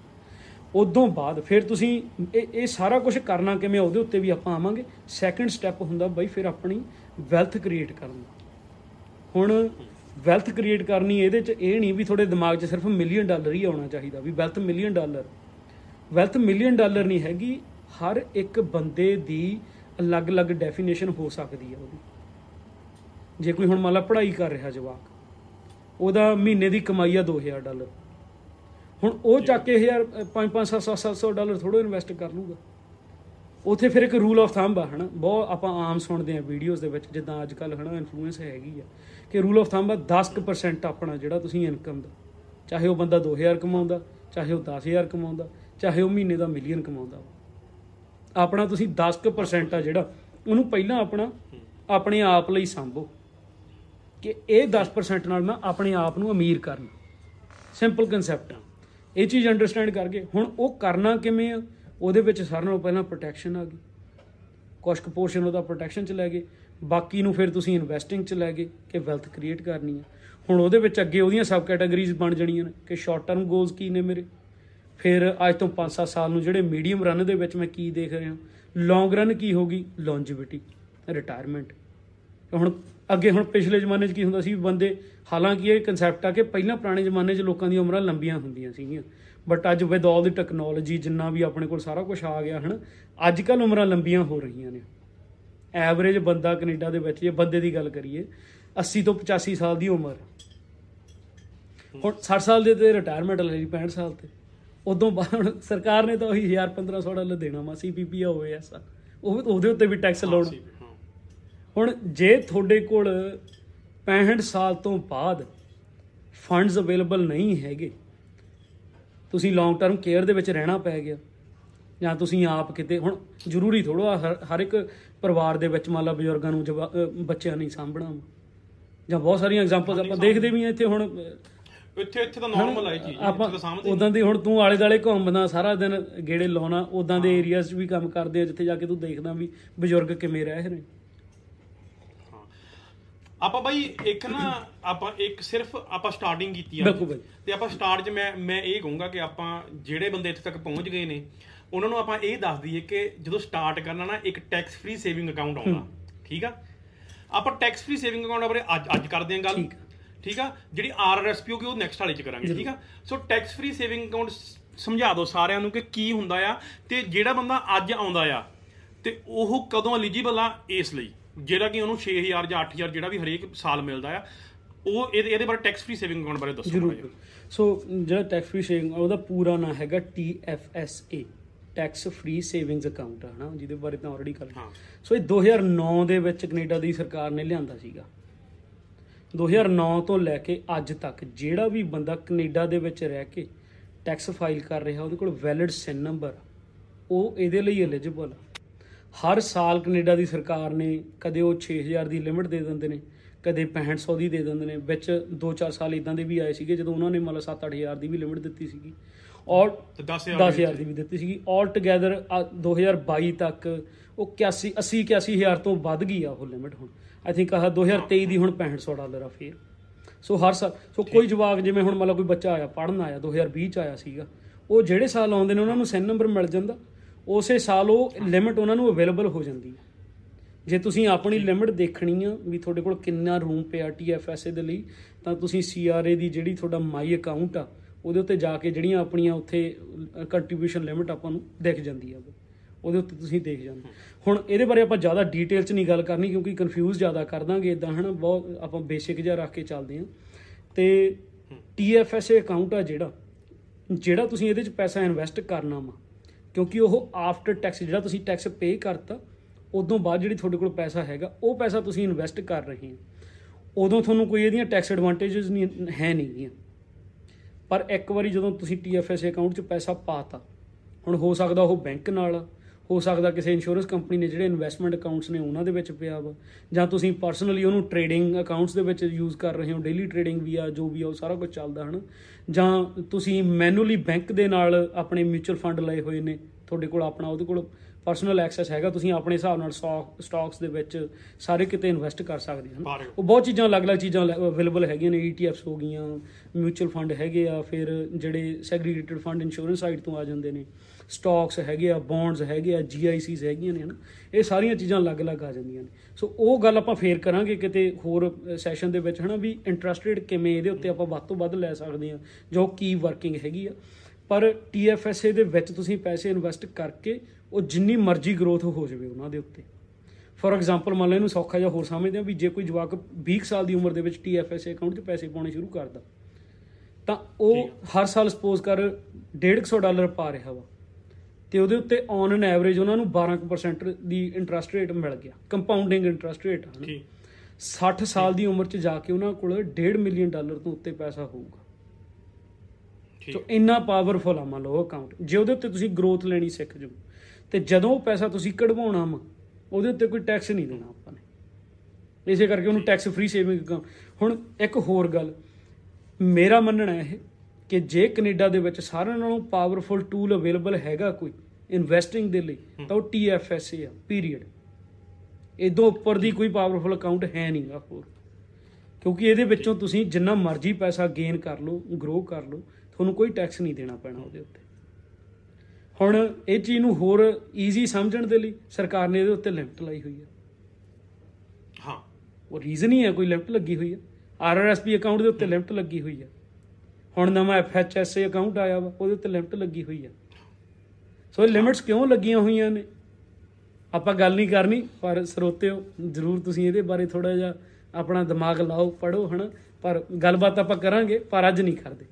[SPEAKER 2] ਉਦੋਂ ਬਾਅਦ ਫਿਰ ਤੁਸੀਂ ਇਹ ਇਹ ਸਾਰਾ ਕੁਝ ਕਰਨਾ ਕਿਵੇਂ ਆ, ਉਹਦੇ ਉੱਤੇ ਵੀ ਆਪਾਂ ਆਵਾਂਗੇ। ਸੈਕੰਡ ਸਟੈਪ ਹੁੰਦਾ ਬਾਈ ਫਿਰ ਆਪਣੀ ਵੈਲਥ ਕ੍ਰੀਏਟ ਕਰਨਾ ਹੁਣ ਵੈਲਥ ਕ੍ਰੀਏਟ ਕਰਨੀ ਇਹਦੇ ਚ ਇਹ ਨਹੀਂ ਵੀ ਤੁਹਾਡੇ ਦਿਮਾਗ 'ਚ ਸਿਰਫ ਮਿਲੀਅਨ ਡਾਲਰ ਹੀ ਆਉਣਾ ਚਾਹੀਦਾ ਵੀ wealth million dollar wealth million dollar ਨਹੀਂ ਹੈਗੀ ਹਰ ਇੱਕ ਬੰਦੇ ਦੀ ਅਲੱਗ-ਅਲੱਗ ਡੈਫੀਨੇਸ਼ਨ ਹੋ ਸਕਦੀ ਹੈ ਉਹਦੀ। ਜੇ ਕੋਈ ਹੁਣ ਮੰਨ ਲਾ ਪੜ੍ਹਾਈ ਕਰ ਰਿਹਾ ਜਵਾਕ ਉਹਦਾ ਮਹੀਨੇ ਦੀ ਕਮਾਈ ਆ 2000 ਡਾਲਰ। ਹੁਣ ਉਹ ਚੱਕ ਕੇ 1000 5 5 7 700 ਡਾਲਰ ਥੋੜੋ ਇਨਵੈਸਟ ਕਰ ਲੂਗਾ ਉਥੇ ਫਿਰ ਇੱਕ ਰੂਲ ਆਫ ਥੰਬ ਆ ਹਨਾ? ਬਹੁਤ ਆਪਾਂ ਆਮ ਸੁਣਦੇ ਆ ਵੀਡੀਓਜ਼ ਦੇ ਵਿੱਚ ਜਿੱਦਾਂ ਅੱਜ ਕੱਲ ਹਨਾ ਇਨਫਲੂਐਂਸ ਹੈਗੀ ਆ ਕਿ ਰੂਲ ਆਫ ਥੰਬ ਆ 10% ਆਪਣਾ ਜਿਹੜਾ ਤੁਸੀਂ ਇਨਕਮ ਦਾ। ਚਾਹੇ ਉਹ ਬੰਦਾ 2000 ਕਮਾਉਂਦਾ ਚਾਹੇ ਉਹ 10000 ਕਮਾਉਂਦਾ ਚਾਹੇ ਉਹ ਮਹੀਨੇ ਦਾ ਮਿਲੀਅਨ ਕਮਾਉਂਦਾ। ਆਪਣਾ ਤੁਸੀਂ 10% ਆ ਜਿਹੜਾ ਉਹਨੂੰ ਪਹਿਲਾਂ ਆਪਣਾ ਆਪਣੇ ਆਪ ਲਈ ਸੰਭੋ। ਕਿ ਇਹ 10% ਨਾਲ ਮੈਂ ਆਪਣੇ ਆਪ ਨੂੰ ਅਮੀਰ ਕਰਨਾ। ਸਿੰਪਲ ਕਨਸੈਪਟ ਆ। ਇਹ ਚੀਜ਼ ਅੰਡਰਸਟੈਂਡ ਕਰਕੇ ਹੁਣ ਉਹ ਕਰਨਾ ਕਿਵੇਂ ਆ? ਉਹਦੇ ਵਿੱਚ ਸਾਰਿਆਂ ਨਾਲੋਂ ਪਹਿਲਾਂ ਪ੍ਰੋਟੈਕਸ਼ਨ ਆ ਗਈ। ਕੁਛ ਕੁ ਪੋਰਸ਼ਨ ਉਹਦਾ ਪ੍ਰੋਟੈਕਸ਼ਨ ਚ ਲੈ ਗਏ। ਬਾਕੀ ਨੂੰ ਫਿਰ ਤੁਸੀਂ ਇਨਵੈਸਟਿੰਗ ਚ ਲੈ ਗਏ ਕਿ ਵੈਲਥ ਕ੍ਰੀਏਟ ਕਰਨੀ ਆ। ਹੁਣ ਉਹਦੇ ਵਿੱਚ ਅੱਗੇ ਉਹਦੀਆਂ ਸਬ ਕੈਟਾਗਰੀਜ਼ ਬਣ ਜਾਣੀਆਂ ਨੇ ਕਿ ਸ਼ਾਰਟ ਟਰਮ ਗੋਲਸ ਕੀ ਨੇ ਮੇਰੇ। ਫਿਰ ਅੱਜ ਤੋਂ 5-7 ਸਾਲ ਨੂੰ ਜਿਹੜੇ ਮੀਡੀਅਮ ਰਨ ਦੇ ਵਿੱਚ ਮੈਂ ਕੀ ਦੇਖ ਰਿਹਾ। ਲੌਂਗ ਰਨ ਕੀ ਹੋਗੀ ਲੌਂਜੀਵਿਟੀ ਰਿਟਾਇਰਮੈਂਟ ਹੁਣ ਅੱਗੇ ਹੁਣ ਪਿਛਲੇ ਜ਼ਮਾਨੇ 'ਚ ਕੀ ਹੁੰਦਾ ਸੀ ਬੰਦੇ ਹਾਲਾਂਕਿ ਇਹ ਕਨਸੈਪਟ ਆ ਕਿ ਪਹਿਲਾਂ ਪੁਰਾਣੇ ਜ਼ਮਾਨੇ 'ਚ ਲੋਕਾਂ ਦੀਆਂ ਉਮਰਾਂ ਲੰਬੀਆਂ ਹੁੰਦੀਆਂ ਸੀਗੀਆਂ। ਬਟ ਅੱਜ ਵਿਦ ਆਲ ਦੀ ਟੈਕਨੋਲੋਜੀ ਜਿੰਨਾ ਵੀ ਆਪਣੇ ਕੋਲ ਸਾਰਾ ਕੁਝ ਆ ਗਿਆ ਹਨ ਅੱਜ ਕੱਲ ਉਮਰਾਂ ਲੰਬੀਆਂ ਹੋ ਰਹੀਆਂ ਨੇ। ਐਵਰੇਜ ਬੰਦਾ ਕੈਨੇਡਾ ਦੇ ਵਿੱਚ ਜੇ ਬੰਦੇ ਦੀ ਗੱਲ ਕਰੀਏ 80 ਤੋਂ 85 ਸਾਲ ਦੀ ਉਮਰ। ਹੁਣ 60 ਸਾਲ ਦੇ ਤੇ ਰਿਟਾਇਰਮੈਂਟ ਲੈ ਲਈ 65 ਸਾਲ ਤੇ। ਉਦੋਂ ਬਾਅਦ ਸਰਕਾਰ ਨੇ ਤਾਂ ਉਹੀ 1000 1500 ਡਾਲਰ ਦੇਣਾ ਮਾ ਸੀਪੀਪੀ ਹੋਵੇ ਐਸਾ ਉਹ ਉਹਦੇ ਉੱਤੇ ਵੀ ਟੈਕਸ ਲਾਉਣਾ। ਹੁਣ ਜੇ ਤੁਹਾਡੇ ਕੋਲ 65 ਸਾਲ ਤੋਂ ਬਾਅਦ ਫੰਡਸ ਅਵੇਲੇਬਲ ਨਹੀਂ ਹੈਗੇ ਤੁਸੀਂ ਲੌਂਗ ਟਰਮ ਕੇਅਰ ਦੇ ਵਿੱਚ ਰਹਿਣਾ ਪੈ ਗਿਆ ਜਾਂ ਤੁਸੀਂ ਆਪ ਕਿਤੇ ਹੁਣ ਜ਼ਰੂਰੀ ਥੋੜਾ ਹਰ ਇੱਕ ਪਰਿਵਾਰ ਦੇ ਵਿੱਚ ਮੰਨ ਲਾ ਬਜ਼ੁਰਗਾਂ ਨੂੰ ਬੱਚਿਆਂ ਨਹੀਂ ਸਾਂਭਣਾ। ਜਾਂ ਬਹੁਤ ਸਾਰੀਆਂ ਐਗਜ਼ਾਮਪਲਸ ਆਪਾਂ ਦੇਖਦੇ ਵੀ ਆ ਇੱਥੇ ਹੁਣ
[SPEAKER 1] ਇੱਥੇ ਇੱਥੇ ਤਾਂ ਨਾਰਮਲ ਇਹ ਚੀਜ਼
[SPEAKER 2] ਆਪਾਂ ਉਦਾਂ ਦੀ ਹੁਣ ਤੂੰ ਆਲੇ ਦਾਲੇ ਘੁੰਮਦਾ ਸਾਰਾ ਦਿਨ ਗੇੜੇ ਲਾਉਣਾ ਉਦਾਂ ਦੇ ਏਰੀਆਜ਼ 'ਚ ਵੀ ਕੰਮ ਕਰਦੇ ਆ ਜਿੱਥੇ ਜਾ ਕੇ ਤੂੰ ਦੇਖਦਾ ਵੀ ਬਜ਼ੁਰਗ ਕਿਵੇਂ ਰਹਿ ਰਹੇ ਨੇ।
[SPEAKER 1] ਆਪਾਂ ਬਾਈ ਇੱਕ ਨਾ ਆਪਾਂ ਇੱਕ ਸਿਰਫ ਆਪਾਂ ਸਟਾਰਟਿੰਗ ਕੀਤੀ ਆ।
[SPEAKER 2] ਬਿਲਕੁਲ ਬਾਈ।
[SPEAKER 1] ਤੇ ਆਪਾਂ ਸਟਾਰਟ 'ਚ ਮੈਂ ਮੈਂ ਇਹ ਕਹੂੰਗਾ ਕਿ ਆਪਾਂ ਜਿਹੜੇ ਬੰਦੇ ਇੱਥੇ ਤੱਕ ਪਹੁੰਚ ਗਏ ਨੇ ਉਹਨਾਂ ਨੂੰ ਆਪਾਂ ਇਹ ਦੱਸ ਦਈਏ ਕਿ ਜਦੋਂ ਸਟਾਰਟ ਕਰਨਾ ਨਾ ਇੱਕ ਟੈਕਸ ਫ੍ਰੀ ਸੇਵਿੰਗ ਅਕਾਊਂਟ ਆਉਂਦਾ ਠੀਕ ਆ? ਆਪਾਂ ਟੈਕਸ ਫ੍ਰੀ ਸੇਵਿੰਗ ਅਕਾਊਂਟ ਬਾਰੇ ਅੱਜ ਅੱਜ ਕਰਦੇ ਹਾਂ ਗੱਲ।
[SPEAKER 2] ਠੀਕ ਆ।
[SPEAKER 1] ਠੀਕ ਆ? ਜਿਹੜੀ ਆਰਆਰਐਸਪੀ ਹੋਗੀ ਉਹ ਨੈਕਸਟ ਵਾਲੇ 'ਚ ਕਰਾਂਗੇ। ਠੀਕ ਆ? So tax free saving account ਸਮਝਾ ਦਿਓ ਸਾਰਿਆਂ ਨੂੰ ਕਿ ਕੀ ਹੁੰਦਾ ਆ ਤੇ ਜਿਹੜਾ ਬੰਦਾ ਅੱਜ ਆਉਂਦਾ ਆ ਤੇ ਉਹ ਕਦੋਂ ਐਲੀਜੀਬਲ ਆ ਇਸ ਲਈ। ਜਿਹੜਾ ਕਿ ਉਹਨੂੰ 6000 ਜਾਂ 8000 ਜਿਹੜਾ ਵੀ ਹਰੇਕ ਸਾਲ ਮਿਲਦਾ ਆ ਉਹ ਇਹਦੇ ਇਹਦੇ ਬਾਰੇ ਟੈਕਸ ਫ੍ਰੀ ਸੇਵਿੰਗ ਅਕਾਊਂਟ ਬਾਰੇ ਦੱਸੋ
[SPEAKER 2] ਜ਼ਰੂਰ। ਸੋ ਜਿਹੜਾ ਟੈਕਸ ਫ੍ਰੀ ਸੇਵਿੰਗ ਉਹਦਾ ਪੂਰਾ ਨਾਮ ਹੈਗਾ TFSA tax free savings account ਹਨਾ? ਜਿਹਦੇ ਬਾਰੇ ਤਾਂ ਆਲਰੇਡੀ ਕਰ
[SPEAKER 1] ਹਾਂ।
[SPEAKER 2] ਸੋ ਇਹ 2009 ਦੇ ਵਿੱਚ ਕੈਨੇਡਾ ਦੀ ਸਰਕਾਰ ਨੇ ਲਿਆਂਦਾ ਸੀਗਾ। 2009 ਤੋਂ ਲੈ ਕੇ ਅੱਜ ਤੱਕ ਜਿਹੜਾ ਵੀ ਬੰਦਾ ਕੈਨੇਡਾ ਦੇ ਵਿੱਚ ਰਹਿ ਕੇ ਟੈਕਸ ਫਾਈਲ ਕਰ ਰਿਹਾ ਉਹਦੇ ਕੋਲ ਵੈਲਿਡ ਸਿਨ ਨੰਬਰ ਉਹ ਇਹਦੇ ਲਈ ਐਲੀਜੀਬਲ ਆ। ਹਰ ਸਾਲ ਕੈਨੇਡਾ ਦੀ ਸਰਕਾਰ ਨੇ ਕਦੇ ਉਹ 6000 ਦੀ ਲਿਮਿਟ ਦੇ ਦਿੰਦੇ ਨੇ ਕਦੇ 6500 ਦੀ ਦੇ ਦਿੰਦੇ ਨੇ ਵਿੱਚ 2-4 ਸਾਲ ਇਦਾਂ ਦੇ ਵੀ ਆਏ ਸੀਗੇ ਜਦੋਂ ਉਹਨਾਂ ਨੇ ਮਤਲਬ 7-8000 ਦੀ ਵੀ ਲਿਮਿਟ ਦਿੱਤੀ ਸੀਗੀ। ਔਰ
[SPEAKER 1] ਤੇ 10000
[SPEAKER 2] 10000 ਦੀ ਵੀ ਦਿੱਤੀ ਸੀਗੀ। ਆਲ ਟੁਗੇਦਰ 2022 ਤੱਕ ਉਹ 81 80 81000 ਤੋਂ ਵੱਧ ਗਈ ਆ ਉਹ ਲਿਮਿਟ ਹੁਣ। ਆਈ ਥਿੰਕ ਆਹ 2023 ਦੀ ਹੁਣ 6500 ਡਾਲਰ ਆ ਫੇਰ। ਸੋ ਹਰ ਸਾਲ ਸੋ ਕੋਈ ਜਵਾਕ ਜਿਵੇਂ ਹੁਣ ਮਤਲਬ ਕੋਈ ਬੱਚਾ ਆਇਆ ਪੜਨ ਆਇਆ 2020 ਚ ਆਇਆ ਸੀਗਾ ਉਹ ਜਿਹੜੇ ਸਾਲ ਆਉਂਦੇ ਨੇ ਉਹਨਾਂ ਨੂੰ ਸੈਨ ਨੰਬਰ ਮਿਲ ਜਾਂਦਾ। ਉਸੇ ਸਾਲ ਉਹ ਲਿਮਿਟ ਉਹਨਾਂ ਨੂੰ ਅਵੇਲੇਬਲ ਹੋ ਜਾਂਦੀ ਹੈ। ਜੇ ਤੁਸੀਂ ਆਪਣੀ ਲਿਮਿਟ ਦੇਖਣੀ ਆ ਵੀ ਤੁਹਾਡੇ ਕੋਲ ਕਿੰਨਾ ਰੂਮ ਪਿਆ TFSA ਦੇ ਲਈ ਤਾਂ ਤੁਸੀਂ CRA ਦੀ ਜਿਹੜੀ ਤੁਹਾਡਾ ਮਾਈ ਅਕਾਊਂਟ ਆ ਉਹਦੇ ਉੱਤੇ ਜਾ ਕੇ ਜਿਹੜੀਆਂ ਆਪਣੀਆਂ ਉੱਥੇ ਕੰਟਰੀਬਿਊਸ਼ਨ ਲਿਮਿਟ ਆਪਾਂ ਨੂੰ ਦਿਖ ਜਾਂਦੀ ਆ ਉਹਦੇ ਉੱਤੇ ਤੁਸੀਂ ਦੇਖ ਜਾਂਦੇ ਹੁਣ ਇਹਦੇ ਬਾਰੇ ਆਪਾਂ ਜ਼ਿਆਦਾ ਡਿਟੇਲ 'ਚ ਨਹੀਂ ਗੱਲ ਕਰਨੀ ਕਿਉਂਕਿ ਕਨਫਿਊਜ਼ ਜ਼ਿਆਦਾ ਕਰ ਦਾਂਗੇ ਇਦਾਂ ਹਨਾ? ਬਹੁਤ ਆਪਾਂ ਬੇਸਿਕ ਜਿਹਾ ਰੱਖ ਕੇ ਚੱਲਦੇ ਹਾਂ। ਤੇ TFSA ਅਕਾਊਂਟ ਆ ਜਿਹੜਾ ਜਿਹੜਾ ਤੁਸੀਂ ਇਹਦੇ 'ਚ ਪੈਸਾ ਇਨਵੈਸਟ ਕਰਨਾ ਵਾ ਕਿਉਂਕਿ ਉਹ ਆਫਟਰ ਟੈਕਸ ਜਿਹੜਾ ਤੁਸੀਂ ਟੈਕਸ ਪੇ ਕਰਤਾ ਉਦੋਂ ਬਾਅਦ ਜਿਹੜੀ ਤੁਹਾਡੇ ਕੋਲ ਪੈਸਾ ਹੈਗਾ ਉਹ ਪੈਸਾ ਤੁਸੀਂ ਇਨਵੈਸਟ ਕਰ ਰਹੇ ਹੋ। ਉਦੋਂ ਤੁਹਾਨੂੰ ਕੋਈ ਇਹਦੀਆਂ ਟੈਕਸ ਐਡਵਾਂਟੇਜਸ ਨਹੀਂ ਹੈ ਨਹੀਂਗੀਆਂ ਪਰ ਇੱਕ ਵਾਰੀ ਜਦੋਂ ਤੁਸੀਂ TFS ਅਕਾਊਂਟ 'ਚ ਪੈਸਾ ਪਾਤਾ ਹੁਣ ਹੋ ਸਕਦਾ ਉਹ ਬੈਂਕ ਨਾਲ ਆ, ਹੋ ਸਕਦਾ ਕਿਸੇ ਇੰਸ਼ੋਰੈਂਸ ਕੰਪਨੀ ਨੇ ਜਿਹੜੇ ਇਨਵੈਸਟਮੈਂਟ ਅਕਾਊਂਟਸ ਨੇ ਉਹਨਾਂ ਦੇ ਵਿੱਚ ਪਿਆ ਵਾ। ਜਾਂ ਤੁਸੀਂ ਪਰਸਨਲੀ ਉਹਨੂੰ ਟਰੇਡਿੰਗ ਅਕਾਊਂਟਸ ਦੇ ਵਿੱਚ ਯੂਜ਼ ਕਰ ਰਹੇ ਹੋ ਡੇਲੀ ਟਰੇਡਿੰਗ ਵੀ ਆ ਜੋ ਵੀ ਆ ਉਹ ਸਾਰਾ ਕੁਝ ਚੱਲਦਾ ਹਨ? ਜਾਂ ਤੁਸੀਂ ਮੈਨੂਅਲੀ ਬੈਂਕ ਦੇ ਨਾਲ ਆਪਣੇ ਮਿਊਚੁਅਲ ਫੰਡ ਲਏ ਹੋਏ ਨੇ ਤੁਹਾਡੇ ਕੋਲ ਆਪਣਾ ਉਹਦੇ ਕੋਲ ਪਰਸਨਲ ਐਕਸੈਸ ਹੈਗਾ ਤੁਸੀਂ ਆਪਣੇ ਹਿਸਾਬ ਨਾਲ ਸਟਾਕਸ ਦੇ ਵਿੱਚ ਸਾਰੇ ਕਿਤੇ ਇਨਵੈਸਟ ਕਰ ਸਕਦੇ ਹੋ। ਉਹ ਬਹੁਤ ਚੀਜ਼ਾਂ ਅਲੱਗ-ਅਲੱਗ ਚੀਜ਼ਾਂ ਅਵੇਲੇਬਲ ਹੈਗੀਆਂ ਨੇ ETFs ਹੋ ਗਈਆਂ ਮਿਊਚੁਅਲ ਫੰਡ ਹੈਗੇ ਆ ਫਿਰ ਜਿਹੜੇ ਸੈਗਰੀਗੇਟਡ ਫੰਡ ਇੰਸ਼ੋਰੈਂਸ ਸਾਈਟ ਤੋਂ ਆ ਜਾਂਦੇ ਨੇ। ਸਟਾਕਸ ਹੈਗੇ ਆ ਬੌਂਡਸ ਹੈਗੇ ਆ GICs ਹੈਗੀਆਂ ਨੇ ਹਨਾ ਇਹ ਸਾਰੀਆਂ ਚੀਜ਼ਾਂ ਅਲੱਗ-ਅਲੱਗ ਆ ਜਾਂਦੀਆਂ ਨੇ। ਸੋ ਉਹ ਗੱਲ ਆਪਾਂ ਫੇਰ ਕਰਾਂਗੇ ਕਿਤੇ ਹੋਰ ਸੈਸ਼ਨ ਦੇ ਵਿੱਚ ਹਨਾ ਵੀ ਇੰਟਰਸਟ ਰੇਟ ਕਿਵੇਂ ਇਹਦੇ ਉੱਤੇ ਆਪਾਂ ਵੱਧ ਤੋਂ ਵੱਧ ਲੈ ਸਕਦੇ ਆ ਜੋ ਕੀ ਵਰਕਿੰਗ ਹੈਗੀ ਆ। ਪਰ TFSA ਦੇ ਵਿੱਚ ਤੁਸੀਂ ਪੈਸੇ ਇਨਵੈਸਟ ਕਰਕੇ ਉਹ ਜਿੰਨੀ ਮਰਜ਼ੀ ਗਰੋਥ ਹੋ ਜਾਵੇ ਉਹਨਾਂ ਦੇ ਉੱਤੇ। ਫੋਰ ਐਗਜ਼ਾਮਪਲ ਮੰਨ ਲਓ ਇਹਨੂੰ ਸੌਖਾ ਜਿਹਾ ਹੋਰ ਸਮਝਦੇ ਆ ਵੀ ਜੇ ਕੋਈ ਜਵਾਕ 20 ਕੁ ਸਾਲ ਦੀ ਉਮਰ ਦੇ ਵਿੱਚ TFSA ਅਕਾਊਂਟ 'ਚ ਪੈਸੇ ਪਾਉਣੇ ਸ਼ੁਰੂ ਕਰਦਾ ਤਾਂ ਉਹ ਹਰ ਸਾਲ ਸਪੋਜ਼ ਕਰ 150 ਡਾਲਰ ਪਾ ਰਿਹਾ ਵਾ। ਤੇ ਉਹਦੇ ਉੱਤੇ ਔਨ ਐਨ ਐਵਰੇਜ ਉਹਨਾਂ ਨੂੰ 12% ਦੀ ਇੰਟਰਸਟ ਰੇਟ ਮਿਲ ਗਿਆ ਕੰਪਾਊਂਡਿੰਗ ਇੰਟਰਸਟ ਰੇਟ ਹਨ
[SPEAKER 1] ਠੀਕ।
[SPEAKER 2] 60 ਸਾਲ ਦੀ ਉਮਰ 'ਚ ਜਾ ਕੇ ਉਹਨਾਂ ਕੋਲ 1.5 ਮਿਲੀਅਨ ਡਾਲਰ ਤੋਂ ਉੱਤੇ ਪੈਸਾ ਹੋਊਗਾ।
[SPEAKER 1] ਠੀਕ।
[SPEAKER 2] ਸੋ ਇੰਨਾ ਪਾਵਰਫੁਲ ਆ ਮੰਨ ਲਓ ਅਕਾਊਂਟ ਜੇ ਉਹਦੇ ਉੱਤੇ ਤੁਸੀਂ ਗਰੋਥ ਲੈਣੀ ਸਿੱਖ ਜਾਓ ਤੇ ਜਦੋਂ ਉਹ ਪੈਸਾ ਤੁਸੀਂ ਕਢਵਾਉਣਾ ਵਾ ਉਹਦੇ ਉੱਤੇ ਕੋਈ ਟੈਕਸ ਨਹੀਂ ਦੇਣਾ ਆਪਾਂ ਨੇ। ਇਸੇ ਕਰਕੇ ਉਹਨੂੰ ਟੈਕਸ ਫ੍ਰੀ ਸੇਵਿੰਗ ਅਕਾਊਂਟ ਹੁਣ ਇੱਕ ਹੋਰ ਗੱਲ ਮੇਰਾ ਮੰਨਣਾ ਇਹ ਕਿ ਜੇ ਕੈਨੇਡਾ ਦੇ ਵਿੱਚ ਸਾਰਿਆਂ ਨਾਲੋਂ ਪਾਵਰਫੁਲ ਟੂਲ ਅਵੇਲੇਬਲ ਹੈਗਾ ਕੋਈ ਇਨਵੈਸਟਿੰਗ ਦੇ ਲਈ ਤਾਂ ਉਹ TFSA ਆ ਪੀਰੀਅਡ ਇਦੋਂ ਉੱਪਰ ਦੀ ਕੋਈ ਪਾਵਰਫੁਲ ਅਕਾਊਂਟ ਹੈ ਨਹੀਂਗਾ ਹੋਰ। ਕਿਉਂਕਿ ਇਹਦੇ ਵਿੱਚੋਂ ਤੁਸੀਂ ਜਿੰਨਾ ਮਰਜ਼ੀ ਪੈਸਾ ਗੇਨ ਕਰ ਲਓ ਗਰੋ ਕਰ ਲਓ ਤੁਹਾਨੂੰ ਕੋਈ ਟੈਕਸ ਨਹੀਂ ਦੇਣਾ ਪੈਣਾ ਉਹਦੇ ਉੱਤੇ। ਹੁਣ ਇਹ ਚੀਜ਼ ਨੂੰ ਹੋਰ ਈਜ਼ੀ ਸਮਝਣ ਦੇ ਲਈ ਸਰਕਾਰ ਨੇ ਇਹਦੇ ਉੱਤੇ ਲਿਮਟ ਲਾਈ ਹੋਈ ਹੈ
[SPEAKER 1] ਹਾਂ।
[SPEAKER 2] ਉਹ ਰੀਜ਼ਨ ਹੀ ਹੈ ਕੋਈ ਲਿਮਟ ਲੱਗੀ ਹੋਈ ਹੈ ਆਰਆਰਐਸਪੀ ਅਕਾਊਂਟ ਦੇ ਉੱਤੇ ਲਿਮਟ ਲੱਗੀ ਹੋਈ ਹੈ ਹੁਣ ਨਵਾਂ ਐਫਐਚਐਸਏ ਅਕਾਊਂਟ ਆਇਆ ਵਾ ਉਹਦੇ ਉੱਤੇ ਲਿਮਟ ਲੱਗੀ ਹੋਈ ਹੈ ਸੋ ਲਿਮਿਟਸ ਕਿਉਂ ਲੱਗੀਆਂ ਹੋਈਆਂ ਨੇ? ਆਪਾਂ ਗੱਲ ਨਹੀਂ ਕਰਨੀ ਪਰ ਸਰੋਤਿਓ ਜਰੂਰ ਤੁਸੀਂ ਇਹਦੇ ਬਾਰੇ ਥੋੜਾ ਜਿਹਾ ਆਪਣਾ ਦਿਮਾਗ ਲਾਓ ਪੜੋ ਹਨਾ? ਪਰ ਗੱਲਬਾਤ ਆਪਾਂ ਕਰਾਂਗੇ ਪਰ ਅੱਜ ਨਹੀਂ ਕਰਦੇ।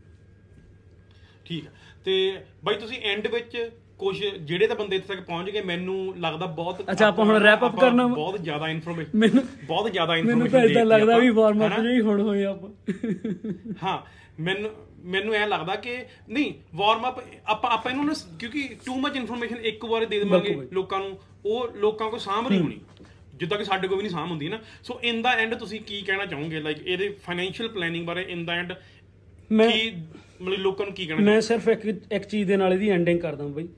[SPEAKER 1] ਠੀਕ ਹੈ ਤੇ ਬਾਈ ਤੁਸੀਂ ਐਂਡ ਵਿੱਚ ਕੁਝ ਜਿਹੜੇ ਤਾਂ ਬੰਦੇ ਇੱਥੇ ਤੱਕ ਪਹੁੰਚ ਗਏ ਮੈਨੂੰ ਲੱਗਦਾ ਬਹੁਤ
[SPEAKER 2] ਅੱਛਾ, ਆਪਾਂ ਹੁਣ up
[SPEAKER 1] ਆਪਾਂ
[SPEAKER 2] ਕਰਨਾ?
[SPEAKER 1] ਬਹੁਤ ਜ਼ਿਆਦਾ ਇਨਫੋਰਮੇਸ਼ਨ
[SPEAKER 2] ਮੈਨੂੰ
[SPEAKER 1] ਬਹੁਤ ਜ਼ਿਆਦਾ
[SPEAKER 2] ਮੈਨੂੰ
[SPEAKER 1] ਇਨਫੋਰਮੇਸ਼ਨ
[SPEAKER 2] ਤਾਂ ਇਦਾਂ ਲੱਗਦਾ ਵੀ ਵਾਰਮ ਅਪ ਜਿਹੀ ਹੁਣ ਹੋਏ ਆਪਾਂ।
[SPEAKER 1] ਹਾਂ ਮੈਨੂੰ ਮੈਨੂੰ ਇਹ ਲੱਗਦਾ ਕਿ ਨਹੀਂ ਵਾਰਮ ਅਪ ਆਪਾਂ ਆਪਾਂ ਇਹਨੂੰ ਨਾ ਕਿਉਂਕਿ ਟੂ ਮਚ ਇਨਫੋਰਮੇਸ਼ਨ ਇੱਕ ਵਾਰ ਦੇ ਦੇਵਾਂਗੇ। ਲੋਕਾਂ ਨੂੰ। ਉਹ ਲੋਕਾਂ ਕੋਲ ਸਾਂਭ ਨਹੀਂ ਹੋਣੀ। ਜਿੱਦਾਂ ਕਿ ਸਾਡੇ ਕੋਲ ਵੀ ਨਹੀਂ ਸਾਂਭ ਹੁੰਦੀ ਨਾ। ਸੋ ਇਨ ਦਾ ਐਂਡ ਤੁਸੀਂ ਕੀ ਕਹਿਣਾ ਚਾਹੋਗੇ? ਲਾਈਕ ਇਹਦੇ ਫਾਈਨੈਂਸ਼ੀਅਲ ਪਲੈਨਿੰਗ ਬਾਰੇ ਇਨ ਦਾ ਐਂਡ
[SPEAKER 2] ਮੈਂ
[SPEAKER 1] ਕੀ ਮਤਲਬ ਲੋਕਾਂ ਨੂੰ ਕੀ ਕਹਿਣਾ
[SPEAKER 2] ਮੈਂ ਸਿਰਫ ਇੱਕ ਇੱਕ ਚੀਜ਼ ਦੇ ਨਾਲ ਇਹਦੀ ਐਂਡਿੰਗ ਕਰਦਾ ਬਈ।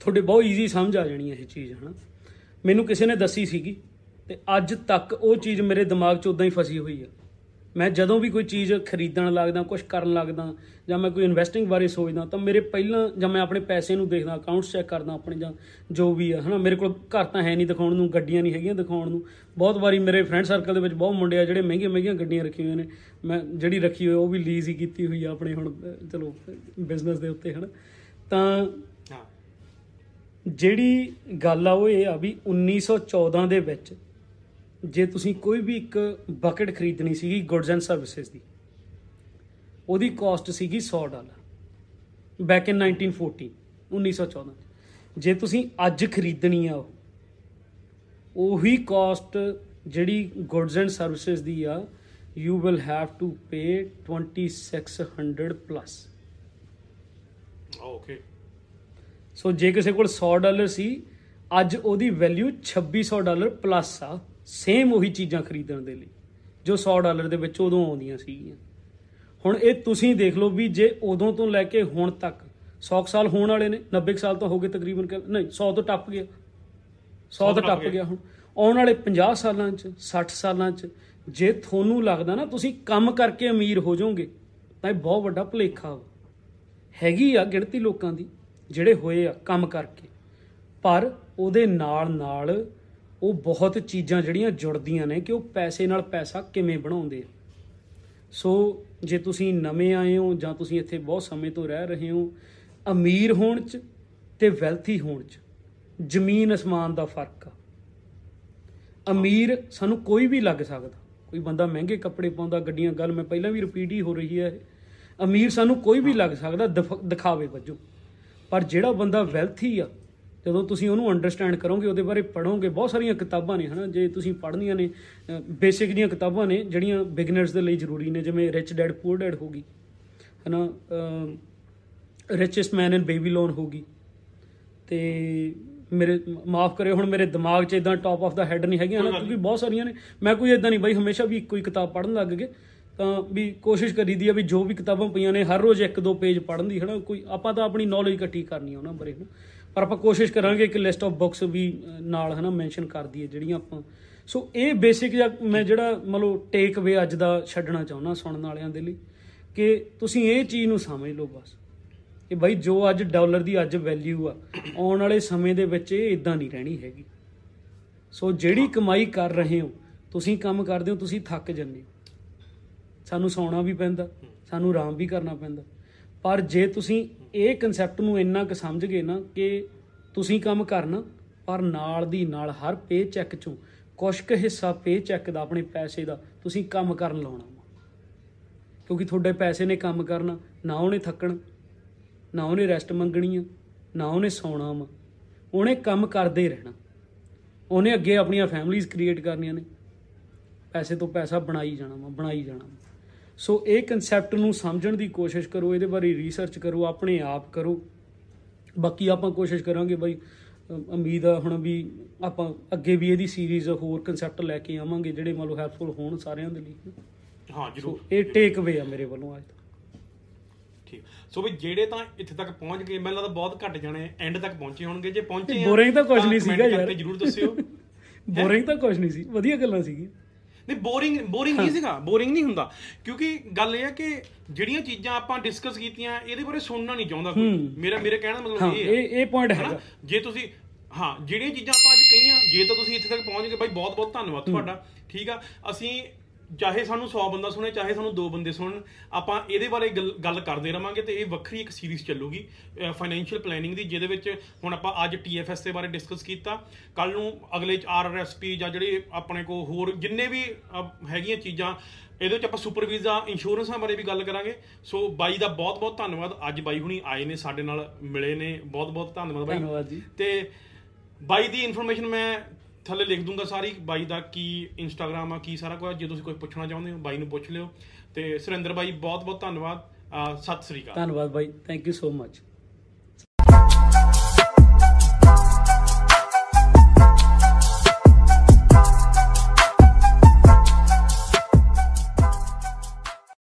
[SPEAKER 2] ਤੁਹਾਡੇ ਬਹੁਤ ਈਜ਼ੀ ਸਮਝ ਆ ਜਾਣੀ ਹੈ ਇਹ ਚੀਜ਼ ਹਨਾ? ਮੈਨੂੰ ਕਿਸੇ ਨੇ ਦੱਸੀ ਸੀਗੀ ਤੇ ਅੱਜ ਤੱਕ ਉਹ ਚੀਜ਼ ਮੇਰੇ ਦਿਮਾਗ 'ਚ ਉਦਾਂ ਹੀ ਫਸੀ ਹੋਈ ਆ। ਮੈਂ ਜਦੋਂ ਵੀ ਕੋਈ ਚੀਜ਼ ਖਰੀਦਣ ਲੱਗਦਾ ਕੁਝ ਕਰਨ ਲੱਗਦਾ ਜਾਂ ਮੈਂ ਕੋਈ ਇਨਵੈਸਟਿੰਗ ਬਾਰੇ ਸੋਚਦਾ ਤਾਂ ਮੇਰੇ ਪਹਿਲਾਂ ਜਾਂ ਮੈਂ ਆਪਣੇ ਪੈਸੇ ਨੂੰ ਦੇਖਦਾ ਅਕਾਊਂਟਸ ਚੈੱਕ ਕਰਦਾ ਆਪਣੇ ਜਾਂ ਜੋ ਵੀ ਆ ਹਨਾ? ਮੇਰੇ ਕੋਲ ਘਰ ਤਾਂ ਹੈ ਨਹੀਂ ਦਿਖਾਉਣ ਨੂੰ ਗੱਡੀਆਂ ਨਹੀਂ ਹੈਗੀਆਂ ਦਿਖਾਉਣ ਨੂੰ। ਬਹੁਤ ਵਾਰੀ ਮੇਰੇ ਫਰੈਂਡ ਸਰਕਲ ਦੇ ਵਿੱਚ ਬਹੁਤ ਮੁੰਡੇ ਆ ਜਿਹੜੇ ਮਹਿੰਗੀਆਂ ਮਹਿੰਗੀਆਂ ਗੱਡੀਆਂ ਰੱਖੀਆਂ ਹੋਈਆਂ ਨੇ। ਮੈਂ ਜਿਹੜੀ ਰੱਖੀ ਹੋਈ ਉਹ ਵੀ ਲੀਜ਼ ਹੀ ਕੀਤੀ ਹੋਈ ਆ ਆਪਣੇ ਹੁਣ ਚਲੋ ਬਿਜ਼ਨਸ ਦੇ ਉੱਤੇ ਹਨਾ? ਤਾਂ ਜਿਹੜੀ ਗੱਲ ਆ ਉਹ ਇਹ ਆ ਵੀ 1914 ਦੇ ਵਿੱਚ ਜੇ ਤੁਸੀਂ ਕੋਈ ਵੀ ਇੱਕ ਬਕਟ ਖਰੀਦਣੀ ਸੀਗੀ ਗੁੱਡਸ ਐਂਡ ਸਰਵਿਸਿਜ਼ ਦੀ ਉਹਦੀ ਕਾਸਟ ਸੀਗੀ 100 ਡਾਲਰ ਬੈਕ ਇਨ 1914 1914 ਜੇ ਤੁਸੀਂ ਅੱਜ ਖਰੀਦਣੀ ਆ ਉਹ ਕਾਸਟ ਜਿਹੜੀ ਗੁੱਡਸ ਐਂਡ ਸਰਵਿਸਿਜ਼ ਦੀ ਆ you will have to pay 2600 plus
[SPEAKER 1] okay
[SPEAKER 2] so ਜੇ ਕਿਸੇ ਕੋਲ 100 ਡਾਲਰ ਸੀ ਅੱਜ ਉਹਦੀ ਵੈਲਿਊ 2600 ਡਾਲਰ ਪਲੱਸ ਆ। ਸੇਮ ਉਹੀ ਚੀਜ਼ਾਂ ਖਰੀਦਣ ਦੇ ਲਈ, ਜੋ 100 ਡਾਲਰ ਦੇ ਵਿੱਚ ਉਦੋਂ ਆਉਂਦੀਆਂ ਸੀਗੀਆਂ। ਹੁਣ ਇਹ ਤੁਸੀਂ ਦੇਖ ਲਓ ਵੀ ਜੇ ਉਦੋਂ ਤੋਂ ਲੈ ਕੇ ਹੁਣ ਤੱਕ 100 ਕੁ ਸਾਲ ਹੋਣ ਵਾਲੇ ਨੇ 90 ਕੁ ਸਾਲ ਤਾਂ ਹੋ ਗਏ ਤਕਰੀਬਨ ਕਿ- ਨਹੀਂ 100 ਤੋਂ ਟੱਪ ਗਿਆ। 100 ਤੋਂ ਟੱਪ ਗਿਆ ਹੁਣ। ਆਉਣ ਵਾਲੇ 50 ਸਾਲਾਂ 'ਚ 60 ਸਾਲਾਂ 'ਚ, ਜੇ ਤੁਹਾਨੂੰ ਲੱਗਦਾ ਨਾ ਤੁਸੀਂ ਕੰਮ ਕਰਕੇ ਅਮੀਰ ਹੋ ਜਾਓਗੇ, ਤਾਂ ਇਹ ਬਹੁਤ ਵੱਡਾ ਭੁਲੇਖਾ ਵਾ। ਹੈਗੀ ਆ ਗਿਣਤੀ ਲੋਕਾਂ ਦੀ, ਜਿਹੜੇ ਹੋਏ ਆ ਕੰਮ ਕਰਕੇ। ਪਰ ਉਹਦੇ ਨਾਲ ਨਾਲ ਉਹ ਬਹੁਤ ਚੀਜ਼ਾਂ ਜਿਹੜੀਆਂ ਜੁੜਦੀਆਂ ਨੇ ਕਿ ਉਹ ਪੈਸੇ ਨਾਲ ਪੈਸਾ ਕਿਵੇਂ ਬਣਾਉਂਦੇ ਆ। ਸੋ ਜੇ ਤੁਸੀਂ ਨਵੇਂ ਆਏ ਹੋ ਜਾਂ ਤੁਸੀਂ ਇੱਥੇ ਬਹੁਤ ਸਮੇਂ ਤੋਂ ਰਹਿ ਰਹੇ ਹੋ, ਅਮੀਰ ਹੋਣ 'ਚ ਤੇ ਵੈਲਥੀ ਹੋਣ 'ਚ ਜ਼ਮੀਨ ਅਸਮਾਨ ਦਾ ਫ਼ਰਕ ਆ। ਅਮੀਰ ਸਾਨੂੰ ਕੋਈ ਵੀ ਲੱਗ ਸਕਦਾ। ਕੋਈ ਬੰਦਾ ਮਹਿੰਗੇ ਕੱਪੜੇ ਪਾਉਂਦਾ, ਗੱਡੀਆਂ, ਗੱਲ ਮੈਂ ਪਹਿਲਾਂ ਵੀ ਰਿਪੀਟ ਹੀ ਹੋ ਰਹੀ ਹੈ। ਇਹ ਅਮੀਰ ਸਾਨੂੰ ਕੋਈ ਵੀ ਲੱਗ ਸਕਦਾ ਦਿਫ- ਦਿਖਾਵੇ ਵਜੋਂ। ਪਰ ਜਿਹੜਾ ਬੰਦਾ ਵੈਲਥੀ ਆ ਜਦੋਂ ਤੁਸੀਂ ਉਹਨੂੰ ਅੰਡਰਸਟੈਂਡ ਕਰੋਗੇ ਉਹਦੇ ਬਾਰੇ ਪੜੋਗੇ ਬਹੁਤ ਸਾਰੀਆਂ ਕਿਤਾਬਾਂ ਨੇ ਹਨਾ ਜੇ ਤੁਸੀਂ ਪੜ੍ਹਨੀਆਂ ਨੇ ਬੇਸਿਕ ਦੀਆਂ ਕਿਤਾਬਾਂ ਨੇ ਜਿਹੜੀਆਂ ਬਿਗਨਰਸ ਦੇ ਲਈ ਜ਼ਰੂਰੀ ਨੇ ਜਿਵੇਂ ਰਿਚ ਡੈਡ ਪੂਅਰ ਡੈਡ ਹੋਗੀ ਹਨਾ ਰਿਚੈਸਟ ਮੈਨ ਇਨ ਬੇਬੀਲੋਨ ਹੋਗੀ ਤੇ ਮੇਰੇ ਮਾਫ ਕਰਿਓ ਹੁਣ ਮੇਰੇ ਦਿਮਾਗ 'ਚ ਇਦਾਂ ਟਾਪ ਆਫ ਦਾ ਹੈਡ ਨਹੀਂ ਹੈਗੀਆਂ ਨਾ ਕਿਉਂਕਿ ਬਹੁਤ ਸਾਰੀਆਂ ਨੇ ਮੈਂ ਕੋਈ ਇਦਾਂ ਨਹੀਂ ਬਾਈ ਹਮੇਸ਼ਾ ਵੀ ਇੱਕੋ ਹੀ ਕਿਤਾਬ ਪੜ੍ਹਨ ਲੱਗ ਗਏ ਤਾਂ ਵੀ ਕੋਸ਼ਿਸ਼ ਕਰੀਦੀ ਆ ਵੀ ਜੋ ਵੀ ਕਿਤਾਬਾਂ ਪਈਆਂ ਨੇ ਹਰ ਰੋਜ਼ ਇੱਕ ਦੋ ਪੇਜ ਪੜ੍ਹਨ ਦੀ ਹਨਾ ਕੋਈ ਆਪਾਂ ਤਾਂ ਆਪਣੀ ਨੌਲੇਜ ਇਕੱਠੀ ਕਰਨੀ ਆ ਉਹਨਾਂ ਬਾਰੇ ਹਨਾ। ਪਰ ਆਪਾਂ ਕੋਸ਼ਿਸ਼ ਕਰਾਂਗੇ ਕਿ ਲਿਸਟ ਆਫ ਬੁੱਕਸ ਵੀ ਅਹ, ਨਾਲ ਹਨਾ ਮੈਂਸ਼ਨ ਕਰ ਦਈਏ ਜਿਹੜੀਆਂ ਆਪਾਂ। ਸੋ ਇਹ ਬੇਸਿਕ ਜਿਹਾ ਮੈਂ ਜਿਹੜਾ ਮਤਲਬ ਟੇਕ ਅਵੇ ਅੱਜ ਦਾ ਛੱਡਣਾ ਚਾਹੁੰਦਾ ਸੁਣਨ ਵਾਲਿਆਂ ਦੇ ਲਈ ਕਿ ਤੁਸੀਂ ਇਹ ਚੀਜ਼ ਨੂੰ ਸਮਝ ਲਓ ਬਸ ਕਿ ਭਾਈ ਜੋ ਅੱਜ ਡਾਲਰ ਦੀ ਅੱਜ ਵੈਲਿਊ ਆ ਆਉਣ ਵਾਲੇ ਸਮੇਂ ਦੇ ਵਿੱਚ ਇਹ ਇਦਾਂ ਨਹੀਂ ਰਹਿਣੀ ਹੈਗੀ। ਸੋ ਜਿਹੜੀ ਕਮਾਈ ਕਰ ਰਹੇ ਹੋ ਤੁਸੀਂ ਕੰਮ ਕਰਦੇ ਹੋ ਤੁਸੀਂ ਥੱਕ ਜੰਨੇ ਹੋ। ਸਾਨੂੰ ਸੌਣਾ ਵੀ ਪੈਂਦਾ ਸਾਨੂੰ ਆਰਾਮ ਵੀ ਕਰਨਾ ਪੈਂਦਾ। ਪਰ ਜੇ ਤੁਸੀਂ ਇਹ ਕਨਸੈਪਟ ਨੂੰ ਇੰਨਾ ਕੁ ਸਮਝ ਗਏ ਨਾ ਕਿ ਤੁਸੀਂ ਕੰਮ ਕਰਨਾ, ਪਰ ਨਾਲ ਦੀ ਨਾਲ ਹਰ ਪੇ ਚੈੱਕ ਚੋਂ ਕੁਛ ਕੁ ਹਿੱਸਾ ਪੇ ਚੈੱਕ ਦਾ, ਆਪਣੇ ਪੈਸੇ ਦਾ ਤੁਸੀਂ ਕੰਮ ਕਰਨ ਲਾਉਣਾ ਵਾ। ਕਿਉਂਕਿ ਤੁਹਾਡੇ ਪੈਸੇ ਨੇ ਕੰਮ ਕਰਨਾ, ਨਾ ਉਹਨੇ ਥੱਕਣ, ਨਾ ਉਹਨੇ ਰੈਸਟ ਮੰਗਣੀ ਆ ਨਾ ਉਹਨੇ ਸੌਣਾ ਵਾ। ਉਹਨੇ ਕੰਮ ਕਰਦੇ ਹੀ ਰਹਿਣਾ। ਉਹਨੇ ਅੱਗੇ ਆਪਣੀਆਂ ਫੈਮਲੀਆਂ ਕ੍ਰੀਏਟ ਕਰਨੀਆਂ ਨੇ। ਪੈਸੇ ਤੋਂ ਪੈਸਾ ਬਣਾਈ ਜਾਣਾ ਵਾ, ਬਣਾਈ ਜਾਣਾ ਵਾ। ਸੋ ਇਹ ਕਨਸੈਪਟ ਨੂੰ ਸਮਝਣ ਦੀ ਕੋਸ਼ਿਸ਼ ਕਰੋ ਇਹਦੇ ਬਾਰੇ ਰਿਸਰਚ ਕਰੋ ਆਪਣੇ ਆਪ ਕਰੋ। ਬਾਕੀ ਆਪਾਂ ਕੋਸ਼ਿਸ਼ ਕਰਾਂਗੇ ਬਾਈ ਉਮੀਦ ਆ ਹੁਣ ਵੀ ਆਪਾਂ ਅੱਗੇ ਵੀ ਇਹਦੀ ਸੀਰੀਜ਼ ਹੋਰ ਕਨਸੈਪਟ ਲੈ ਕੇ ਆਵਾਂਗੇ ਜਿਹੜੇ ਮੰਨ ਲਓ ਹੈਲਪਫੁਲ ਹੋਣ ਸਾਰਿਆਂ ਦੇ ਲਈ।
[SPEAKER 1] ਹਾਂ ਜਰੂਰ।
[SPEAKER 2] ਇਹ ਟੇਕ ਅਵੇ ਆ ਮੇਰੇ ਵੱਲੋਂ ਅੱਜ। ਦਾ
[SPEAKER 1] ਠੀਕ। ਸੋ ਵੀ ਜਿਹੜੇ ਤਾਂ ਇੱਥੇ ਤੱਕ ਪਹੁੰਚ ਗਏ ਮੈਨੂੰ ਲੱਗਦਾ ਬਹੁਤ ਘੱਟ ਜਾਣੇ ਐਂਡ ਤੱਕ ਪਹੁੰਚੇ ਹੋਣਗੇ। ਜੇ ਪਹੁੰਚੇ
[SPEAKER 2] Boring ਤਾਂ ਕੁਛ ਨਹੀਂ ਸੀਗਾ ਯਾਰ।
[SPEAKER 1] ਜਰੂਰ ਦੱਸਿਓ।
[SPEAKER 2] ਬੋਰਿੰਗ ਤਾਂ ਕੁਝ ਨਹੀਂ ਸੀ। ਵਧੀਆ ਗੱਲਾਂ ਸੀਗੀਆਂ।
[SPEAKER 1] ਨਹੀਂ ਬੋਰਿੰਗ ਬੋਰਿੰਗ ਨਹੀਂ ਸੀਗਾ ਬੋਰਿੰਗ ਨਹੀਂ ਹੁੰਦਾ। ਕਿਉਂਕਿ ਗੱਲ ਇਹ ਹੈ ਕਿ ਜਿਹੜੀਆਂ ਚੀਜ਼ਾਂ ਆਪਾਂ ਡਿਸਕਸ ਕੀਤੀਆਂ ਇਹਦੇ ਬਾਰੇ ਸੁਣਨਾ ਨਹੀਂ ਚਾਹੁੰਦਾ ਕੋਈ।
[SPEAKER 2] ਹੂੰ।
[SPEAKER 1] ਮੇਰਾ ਮੇਰੇ ਕਹਿਣ ਦਾ
[SPEAKER 2] ਹਾਂ
[SPEAKER 1] ਮਤਲਬ ਇਹ ਹੈ
[SPEAKER 2] ਇਹ ਇਹ ਪੁਆਇੰਟ? ਹੈਗਾ।
[SPEAKER 1] ਜੇ ਤੁਸੀਂ ਹਾਂ ਜਿਹੜੀਆਂ ਚੀਜ਼ਾਂ ਆਪਾਂ ਅੱਜ 'ਚ ਕਈਆਂ ਜੇ ਤਾਂ ਤੁਸੀਂ ਇੱਥੇ ਤੱਕ ਪਹੁੰਚ ਗਏ ਬਾਈ ਬਹੁਤ ਬਹੁਤ ਧੰਨਵਾਦ ਤੁਹਾਡਾ। ਠੀਕ ਆ? ਅਸੀਂ ਚਾਹੇ ਸਾਨੂੰ 100 ਬੰਦਾ ਸੁਣੇ ਚਾਹੇ ਸਾਨੂੰ ਦੋ ਬੰਦੇ ਸੁਣਨ ਆਪਾਂ ਇਹਦੇ ਬਾਰੇ ਗੱਲ- ਕਰਦੇ ਰਵਾਂਗੇ ਤੇ ਇਹ ਵੱਖਰੀ ਇੱਕ ਸੀਰੀਜ਼ ਚੱਲੂਗੀ ਫਾਈਨੈਂਸ਼ੀਅਲ ਪਲੈਨਿੰਗ ਦੀ ਜਿਹਦੇ ਵਿੱਚ ਹੁਣ ਆਪਾਂ ਅੱਜ TFS ਦੇ ਬਾਰੇ ਡਿਸਕਸ ਕੀਤਾ। ਕੱਲ ਨੂੰ ਅਗਲੇ ਚ RRSP ਜਾਂ ਜਿਹੜੇ ਆਪਣੇ ਕੋ ਹੋਰ ਜਿੰਨੇ ਵੀ ਹੈਗੀਆਂ ਚੀਜ਼ਾਂ ਇਹਦੇ ਵਿੱਚ ਆਪਾਂ ਸੁਪਰ ਵੀਜ਼ਾ ਇੰਸ਼ੋਰੈਂਸਾਂ ਬਾਰੇ ਵੀ ਗੱਲ ਕਰਾਂਗੇ। ਸੋ ਬਾਈ ਦਾ ਬਹੁਤ ਬਹੁਤ ਧੰਨਵਾਦ। ਅੱਜ ਬਾਈ ਹੁਣੀ ਆਏ ਨੇ ਸਾਡੇ ਨਾਲ ਮਿਲੇ ਨੇ। ਬਹੁਤ ਬਹੁਤ ਧੰਨਵਾਦ ਬਾਈ।
[SPEAKER 2] ਧੰਨਵਾਦ ਜੀ।
[SPEAKER 1] ਤੇ ਬਾਈ ਦੀ ਇਨਫੋਰਮੇਸ਼ਨ ਮੈਂ ਥੱਲੇ ਲਿਖ ਦੂੰਗਾ ਸਾਰੀ ਬਾਈ ਦਾ ਕੀ ਇੰਸਟਾਗ੍ਰam ਆ, ਕੀ ਸਾਰਾ ਕੁਝ ਜੇ ਤੁਸੀਂ ਕੋਈ ਪੁੱਛਣਾ ਚਾਹੁੰਦੇ ਹੋ, ਬਾਈ ਨੂੰ ਪੁੱਛ ਲਿਓ। ਤੇ ਸੁਰਿੰਦਰ ਬਾਈ ਬਹੁਤ ਬਹੁਤ ਧੰਨਵਾਦ ਸਤਿ ਸ੍ਰੀ ਅਕਾਲ।
[SPEAKER 2] ਧੰਨਵਾਦ ਬਾਈ। Thank you so much